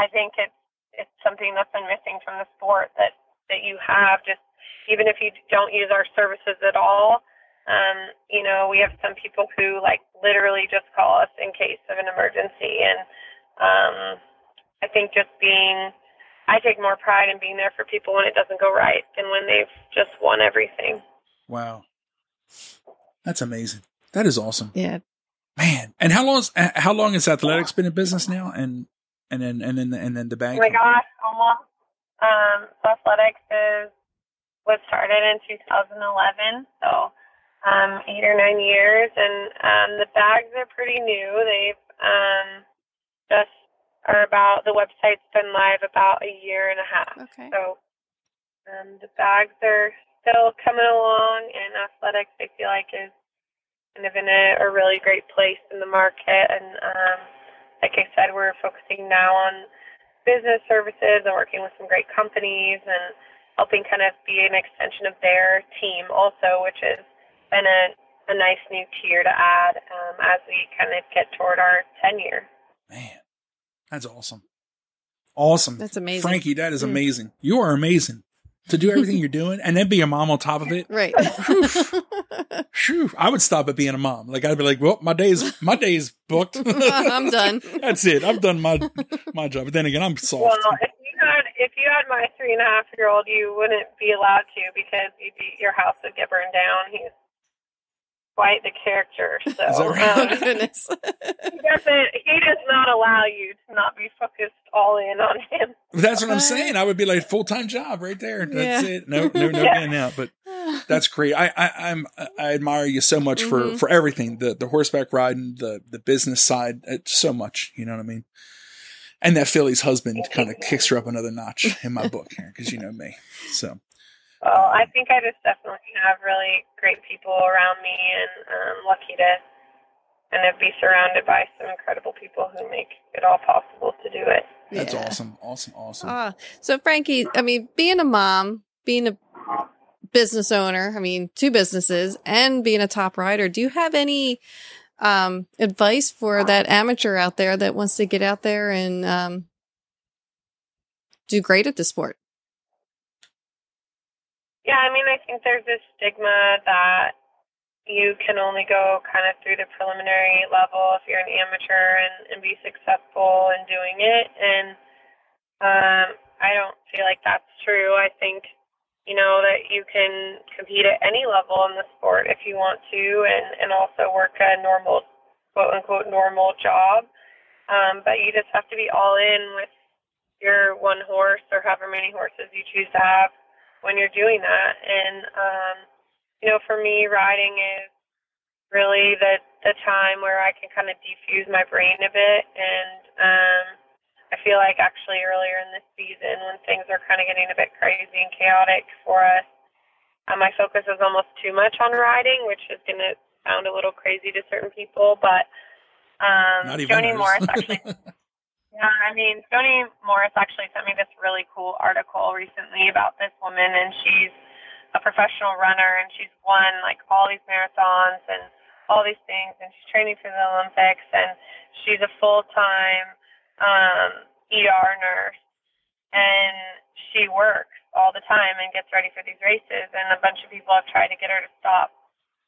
I think it's it's something that's been missing from the sport that that you have just even if you don't use our services at all. Um, you know, we have some people who like literally just call us in case of an emergency, and um, I think just being I take more pride in being there for people when it doesn't go right than when they've just won everything. Wow. That's amazing. That is awesome. Yeah. Man. And how long is, how long has Athletux been in business now? And, and then, and then, and then the bank? Oh my gosh, almost. Um, Athletux is, was started in 2011. So, um, eight or nine years. And, um, the bags are pretty new. They've, um, just are about the website's been live about a year and a half. Okay. So um, the bags are still coming along, and Athletux I feel like is kind of in a, a really great place in the market. And um, like I said, we're focusing now on business services and working with some great companies and helping kind of be an extension of their team also, which has been a, a nice new tier to add um, as we kind of get toward our 10 year. Man. That's awesome. Awesome. That's amazing. Frankie, that is Mm. amazing. You are amazing to do everything you're doing and then be a mom on top of it. Right. Phew, I would stop at being a mom. Like I'd be like, well, my day's my day's booked. I'm done. That's it. I've done my my job. But then again, I'm soft. Well, if you had if you had my three and a half year old, you wouldn't be allowed to because you'd be, your house would get burned down. He's quite the character, so that right? um, he doesn't. He does not allow you to not be focused all in on him. That's what I'm saying. I would be like full time job right there. That's Yeah. it. No, no, no Yeah. getting out. But that's great. I, I I'm I admire you so much for Mhm. for everything. The the horseback riding, the the business side, it's so much. You know what I mean? And that Philly's husband kind of kicks her up another notch in my book here because you know me. So Well, I think I just definitely have really great people around me, and um, lucky to kind of be surrounded by some incredible people who make it all possible to do it. that's Yeah. awesome, awesome, awesome. Ah, so Frankie, I mean, being a mom, being a business owner, I mean, two businesses, and being a top rider, do you have any um, advice for that amateur out there that wants to get out there and um, do great at the sport? Yeah, I mean, I think there's this stigma that you can only go kind of through the preliminary level if you're an amateur and, and be successful in doing it. And um, I don't feel like that's true. I think, you know, that you can compete at any level in the sport if you want to and, and also work a normal, quote unquote, normal job. Um, but you just have to be all in with your one horse or however many horses you choose to have when you're doing that. And um, you know, for me, riding is really the the time where I can kind of defuse my brain a bit. And um, I feel like actually earlier in this season, when things are kind of getting a bit crazy and chaotic for us, uh, my focus was almost too much on riding, which is going to sound a little crazy to certain people, but. Um, Joni ours. Morris actually yeah, I mean, Joni Morris actually sent me this really cool article recently about this woman, and she's a professional runner, and she's won like all these marathons and all these things, and she's training for the Olympics, and she's a full time um, ER nurse, and she works all the time and gets ready for these races, and a bunch of people have tried to get her to stop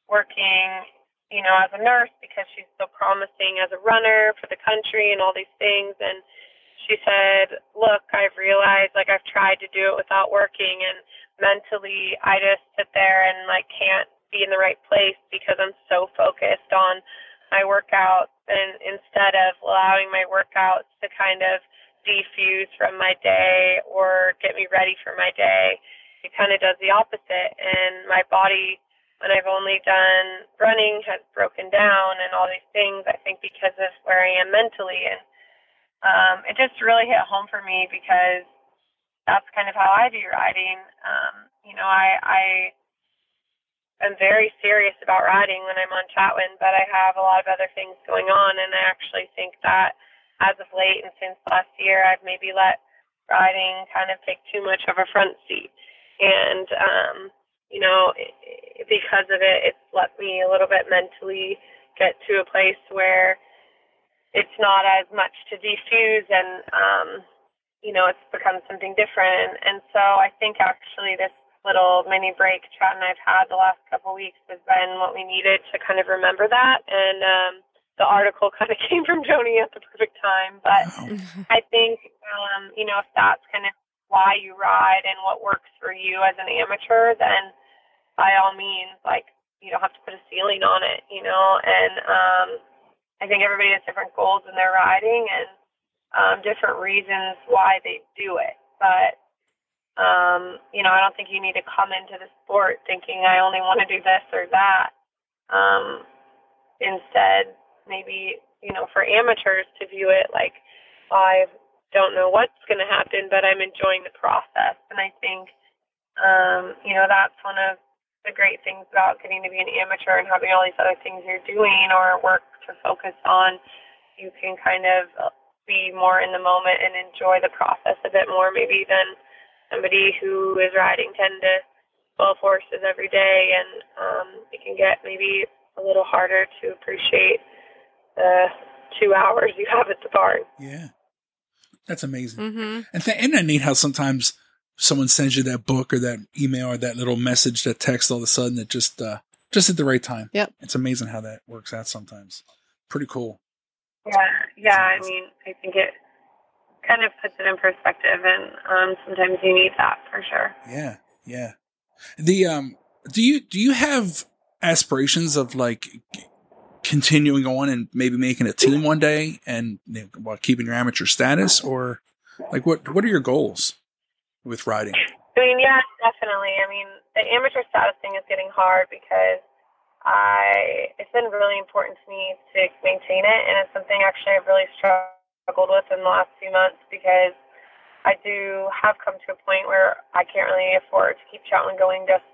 working you know, as a nurse because she's so promising as a runner for the country and all these things. And she said, Look, I've realized like I've tried to do it without working and mentally I just sit there and like can't be in the right place because I'm so focused on my workouts and instead of allowing my workouts to kind of defuse from my day or get me ready for my day, it kind of does the opposite and my body when I've only done running has broken down and all these things, I think because of where I am mentally. And um, it just really hit home for me because that's kind of how I view riding. Um, you know, I, I am very serious about riding when I'm on Chatwin, but I have a lot of other things going on. And I actually think that as of late and since last year, I've maybe let riding kind of take too much of a front seat and um, you know, because of it, it's let me a little bit mentally get to a place where it's not as much to defuse and um, you know, it's become something different. And so I think actually this little mini break Chad and I've had the last couple of weeks has been what we needed to kind of remember that. And um, the article kind of came from Joni at the perfect time. But I think, um, you know, if that's kind of why you ride and what works for you as an amateur, then by all means, like, you don't have to put a ceiling on it, you know. And um, I think everybody has different goals in their riding. And um, different reasons why they do it. But um, you know, I don't think you need to come into the sport thinking I only want to do this or that. Um, instead, maybe you know, for amateurs to view it like I don't know what's going to happen, but I'm enjoying the process, and I think um, you know that's one of the great things about getting to be an amateur and having all these other things you're doing or work to focus on. You can kind of be more in the moment and enjoy the process a bit more maybe than somebody who is riding 10 to 12 horses every day and um, it can get maybe a little harder to appreciate the two hours you have at the barn. Yeah. That's amazing. Mm-hmm. And th- isn't that neat how sometimes someone sends you that book or that email or that little message, that text all of a sudden that just, uh, just at the right time. Yep. It's amazing how that works out sometimes. Pretty cool. Yeah, yeah. I mean, I think it kind of puts it in perspective, and um, sometimes you need that for sure. Yeah, yeah. The um, do you do you have aspirations of like continuing on and maybe making a team one day and you know, while keeping your amateur status, or like what what are your goals with riding? I mean, yeah, definitely. I mean, the amateur status thing is getting hard because I it's been really important to me to maintain it, and it's something actually I've really struggled with in the last few months because I do have come to a point where I can't really afford to keep Cheltenham going just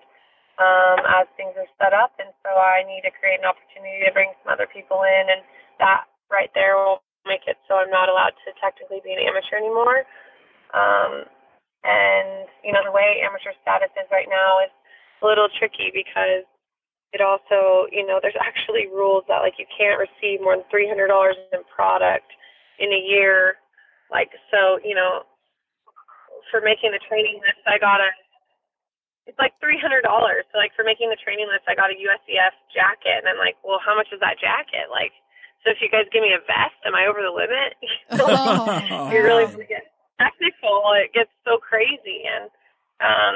um, as things are set up, and so I need to create an opportunity to bring some other people in, and that right there will make it so I'm not allowed to technically be an amateur anymore. Um, and you know the way amateur status is right now is a little tricky because it also, you know, there's actually rules that like you can't receive more than three hundred dollars in product in a year. Like so, you know, for making the training list, I got a. It's like three hundred dollars. So like for making the training list, I got a USEF jacket, and I'm like, well, how much is that jacket? Like, so if you guys give me a vest, am I over the limit? Oh, you really want to get technical. It gets so crazy, and um,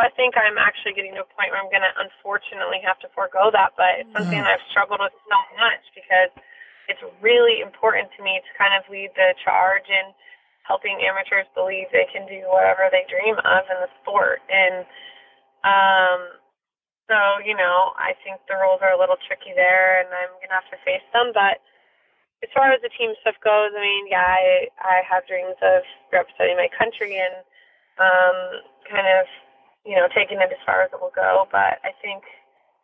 I think I'm actually getting to a point where I'm going to unfortunately have to forego that, but it's something Mm. I've struggled with so much because it's really important to me to kind of lead the charge in helping amateurs believe they can do whatever they dream of in the sport. And um, so, you know, I think the rules are a little tricky there, and I'm going to have to face them. But as far as the team stuff goes, I mean, yeah, I, I have dreams of representing my country and um, kind of you know, taking it as far as it will go. But I think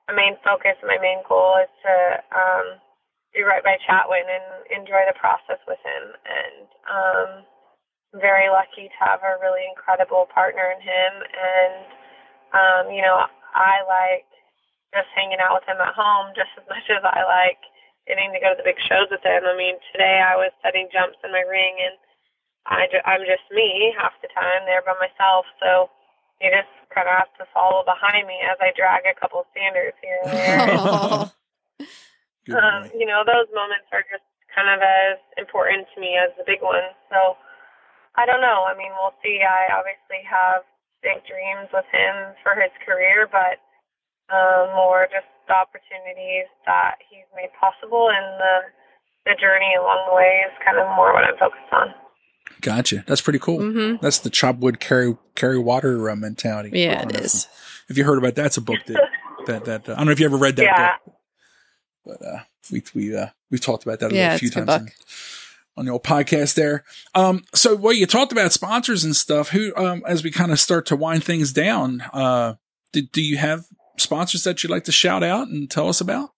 my main focus my main goal is to um, do right by Chatwin and enjoy the process with him. And um, I'm very lucky to have a really incredible partner in him. And, um, you know, I like just hanging out with him at home just as much as I like getting to go to the big shows with him. I mean, today I was setting jumps in my ring and I ju- I'm just me half the time there by myself. So you just kind of have to follow behind me as I drag a couple standards here and there. Oh. Um, you know, those moments are just kind of as important to me as the big ones. So I don't know. I mean, we'll see. I obviously have big dreams with him for his career, but um, more just the opportunities that he's made possible and the the journey along the way is kind of more what I'm focused on. Gotcha. That's pretty cool. hmm That's the chop wood carry carry water uh, mentality. Yeah, it is. don't it know if you- heard about that, it's a book that that that uh, I don't know if you ever read that Yeah. book, but uh, we we uh, we've talked about that a, Yeah, little few it's a good times book. on, on the old podcast there. Um, so well, you talked about sponsors and stuff. Who um, as we kind of start to wind things down, uh, do, do you have sponsors that you'd like to shout out and tell us about?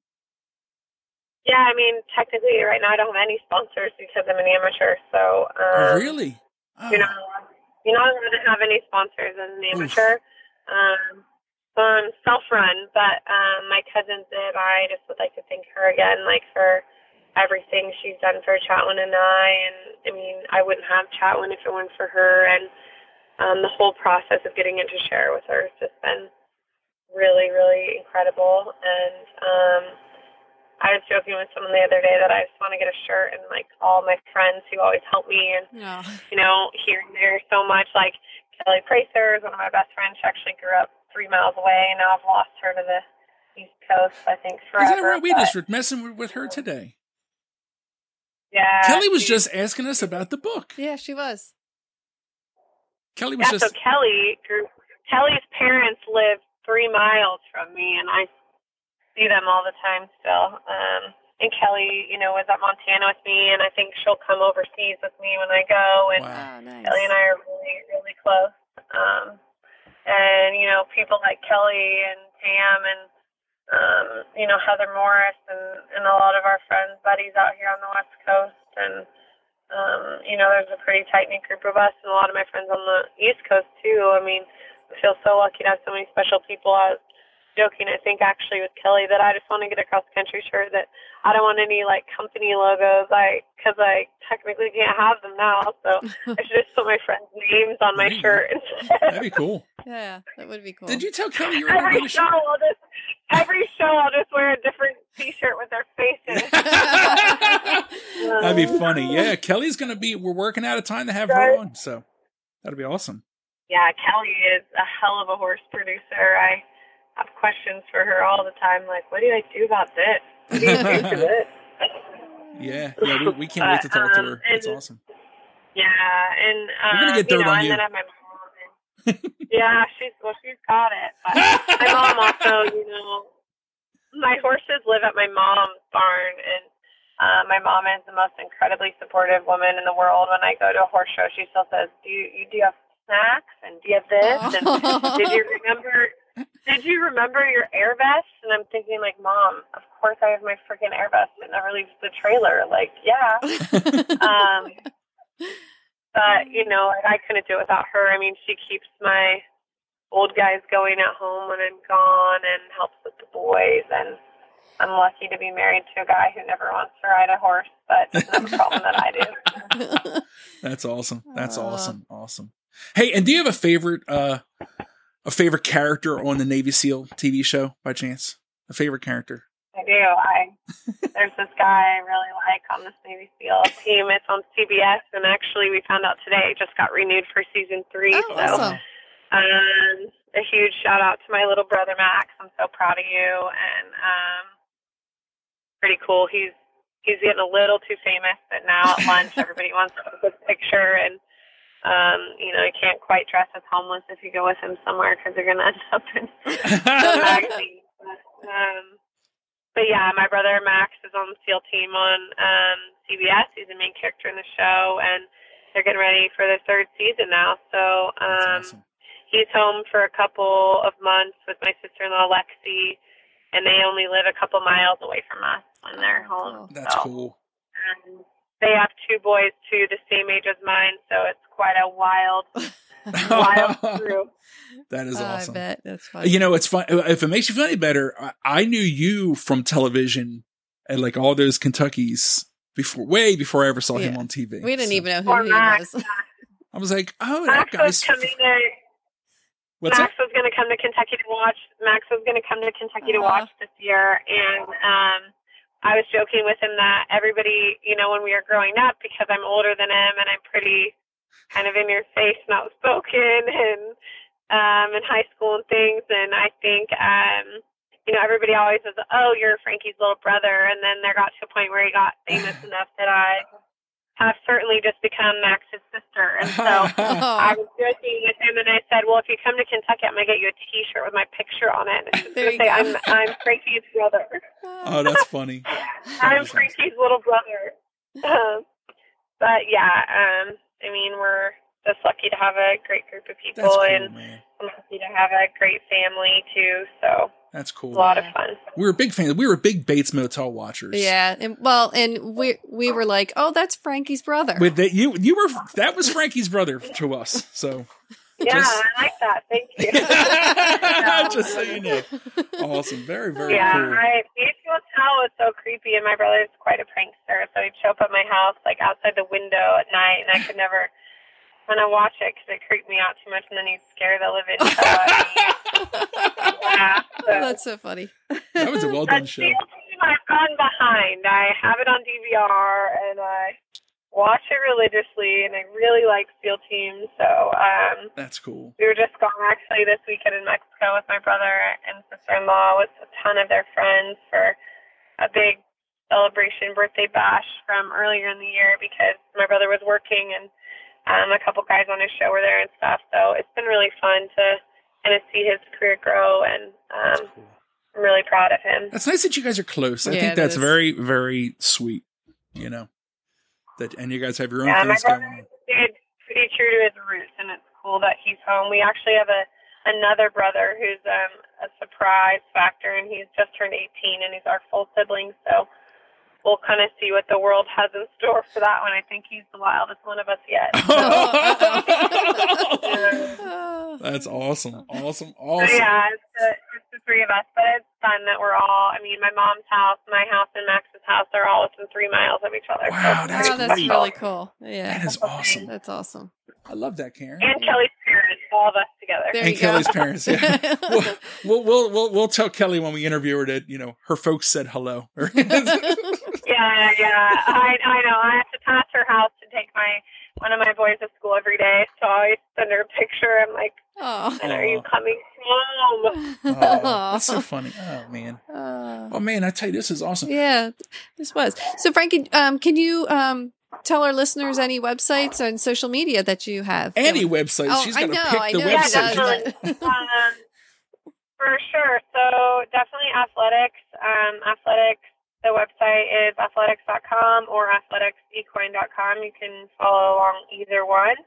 Yeah, I mean, technically, right now I don't have any sponsors because I'm an amateur. So, um, oh, really? Oh, You're not, you're not allowed to have any sponsors as an amateur. Um, um, self-run, but um, my cousin Zib, I just would like to thank her again, like for everything she's done for Chatwin and I. And I mean, I wouldn't have Chatwin if it weren't for her. And um, the whole process of getting into share with her has just been really, really incredible. And um, I was joking with someone the other day that I just want to get a shirt and like all my friends who always help me and Oh. you know here and there so much. Like Kelly Prather is one of my best friends. She actually grew up three miles away, and now I've lost her to the East Coast. I think forever. Is that right? We just were messing with, with her today. yeah. Kelly was just asking us about the book. Yeah, she was. Kelly was Yeah, just so Kelly grew. Kelly's parents live three miles from me, and I see them all the time still. Um, and Kelly, you know, was at Montana with me, and I think she'll come overseas with me when I go. And wow. Oh, nice. Kelly and I are really, really close. Um, and you know, people like Kelly and Tam and um, you know Heather Morris and and a lot of our friends, buddies out here on the West Coast, and um, you know, there's a pretty tight knit group of us, and a lot of my friends on the East Coast too. I mean, I feel so lucky to have so many special people. I was joking, I think actually with Kelly that I just want to get a cross country shirt that I don't want any like company logos, like because I technically can't have them now. So I should just put my friends' names on my shirt instead. That'd be cool. Yeah, that would be cool. Did you tell Kelly you were going every to show, I'll just every show I'll just wear a different T-shirt with their faces. That'd be funny. Yeah, Kelly's going to be. We're working out of time to have her on, so that'd be awesome. Yeah, Kelly is a hell of a horse producer. I have questions for her all the time, like, what do I do about this? What do you do to this? Yeah, yeah. We, we can't wait to talk to Um, her. It's awesome. Yeah, and um, We're gonna get you dirt know, on and you. then I have my mom. And, yeah, she's well, she's got it. But my mom also, you know, my horses live at my mom's barn, and uh, my mom is the most incredibly supportive woman in the world. When I go to a horse show, she still says, "Do you, you do you have snacks? And do you have this? And did you remember?" Did you remember your air vest? And I'm thinking, like, Mom, of course I have my freaking air vest. It never leaves the trailer. Like, yeah. Um, but you know, I couldn't do it without her. I mean, she keeps my old guys going at home when I'm gone and helps with the boys. And I'm lucky to be married to a guy who never wants to ride a horse, but doesn't a problem that I do. That's awesome. That's Aw. awesome. Awesome. Hey, and do you have a favorite uh a favorite character on the Navy SEAL TV show by chance? A favorite character? I do. I there's this guy I really like on this Navy SEAL team. It's on CBS, and actually, we found out today it just got renewed for season three. Oh, so, awesome. um, a huge shout out to my little brother Max. I'm so proud of you, and um, pretty cool. He's he's getting a little too famous, but now at lunch everybody wants a good picture, and um, you know, you can't quite dress as homeless if you go with him somewhere because you're gonna end up in the magazine. But, um, but yeah, my brother Max is on the SEAL team on um, CBS. He's the main character in the show, and they're getting ready for their third season now. So um, awesome. he's home for a couple of months with my sister-in-law Lexi, and they only live a couple miles away from us when they're home. That's so, cool. And they have two boys too, the same age as mine, so it's quite a wild, wild crew. that is Oh, I awesome. bet that's funny. You know, it's fun. If it makes you feel any better, I, I knew you from television and like all those Kentuckies before, way before I ever saw him on TV. we didn't So even know Or who he Max. was. I was like, oh, that Max was guy's. coming to What's Max that? was going to come to Kentucky to watch. Max was going to come to Kentucky to Uh-huh. watch this year, and um, I was joking with him that everybody, you know, when we were growing up, because I'm older than him and I'm pretty kind of in your face and outspoken, and um, in high school and things, and I think, um, you know, everybody always says, "Oh, you're Frankie's little brother," and then there got to a point where he got famous enough that I have certainly just become Max's sister, and so. I Oh, was joking with him, and I said, "Well, if you come to Kentucky, I'm gonna get you a T-shirt with my picture on it. And it's There gonna say, go. I'm I'm Frankie's brother. oh, that's funny. I'm That's Frankie's little brother." Um, but yeah, um, I mean, we're just lucky to have a great group of people, cool, and man. I'm lucky to have a great family too. So That's cool. a cool. lot of fun. We were big fans. We were big Bates Motel watchers. yeah, and well, and we we were like, oh, that's Frankie's brother. With that, you you were that was Frankie's brother to us. So Yeah, Just- I like that. Thank you. Just so you know. Awesome. Very, very yeah, cool. I the Bates Motel was so creepy, and my brother's quite a prankster, so he'd show up at my house like outside the window at night, and I could never kind I watch it because it creeped me out too much, and then he'd scare the living hell out of me. Yeah, so. That's so funny. That was a well done show. I've gone behind. I have it on DVR, and I watch it religiously, and I really like SEAL Team. So um, That's cool. we were just gone actually this weekend in Mexico with my brother and sister-in-law with a ton of their friends for a big celebration birthday bash from earlier in the year because my brother was working and um, a couple guys on his show were there and stuff. So it's been really fun to kind of see his career grow, and um, cool. I'm really proud of him. That's nice that you guys are close. I Yeah, think that's is. very, very sweet. You know, that and you guys have your own Yeah, my things going brother on. stayed pretty true to his roots, and it's cool that he's home. We actually have a another brother who's um, a surprise factor, and he's just turned 18, and he's our full sibling. So we'll kind of see what the world has in store for that one. I think he's the wildest one of us yet. That's awesome. Awesome. So Awesome. yeah, it's the, it's the three of us, but it's fun that we're all. I mean, my mom's house, my house, and Max's house are all within three miles of each other. Wow, it's that's oh, that's really cool. Yeah, That is awesome. that's awesome. I love that, Karen. And Kelly's parents, all of us together. There and you go. Kelly's parents. Yeah. we'll, we'll we'll we'll we'll tell Kelly when we interview her that you know her folks said hello. Yeah, yeah. I I know. I have to pass her house to take my one of my boys to school every day, so I always send her a picture. I'm like, oh. when are you coming home? oh, that's so funny. Oh man. Oh. Oh man, I tell you, this is awesome. Yeah, this was. So, Frankie, um, can you um, tell our listeners any websites and social media that you have? Any going? website, Oh, she's going to pick I the know website. does. definitely. um, for sure. So definitely Athletux. Um, Athletux. The website is athletux.com or athletuxequine.com. You can follow along either one.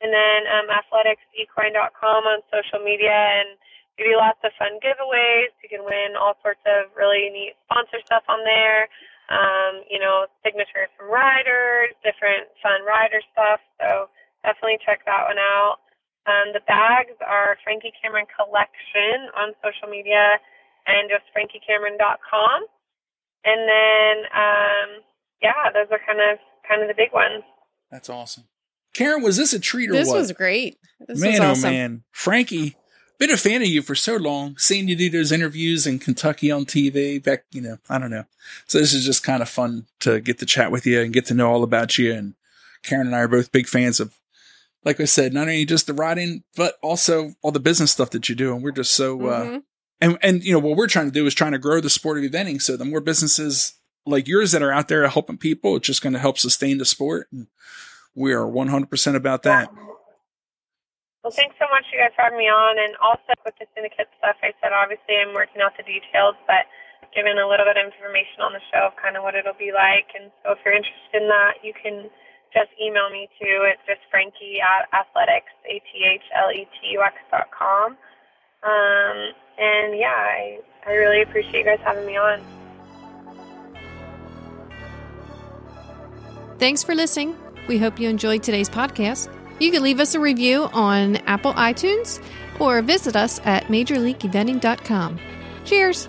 And then um, athletuxequine.com on social media and we do lots of fun giveaways. You can win all sorts of really neat sponsor stuff on there. Um, you know, signatures from riders, different fun rider stuff. So definitely check that one out. Um, the bags are Frankie Cameron Collection on social media and just frankiecameron.com. And then, um, yeah, those are kind of kind of the big ones. That's awesome. Karen, was this a treat or This what? was great. This man, was awesome. oh man, Frankie, been a fan of you for so long. Seeing you do those interviews in Kentucky on TV, back, you know, I don't know. So this is just kind of fun to get to chat with you and get to know all about you. And Karen and I are both big fans of, like I said, not only just the writing but also all the business stuff that you do. And we're just so, uh, Mhm. And and you know what we're trying to do is trying to grow the sport of eventing. So the more businesses like yours that are out there helping people, it's just going to help sustain the sport. And we are 100% about that. Well, thanks so much, you guys, for having me on. And also with the syndicate stuff, I said obviously I'm working out the details, but giving a little bit of information on the show of kind of what it'll be like. And so if you're interested in that, you can just email me too. It's just Frankie at Athletux, A T H L E T U X dot com. Um, and yeah, I, I really appreciate you guys having me on. Thanks for listening. We hope you enjoyed today's podcast. You can leave us a review on Apple iTunes or visit us at majorleagueeventing.com. Cheers!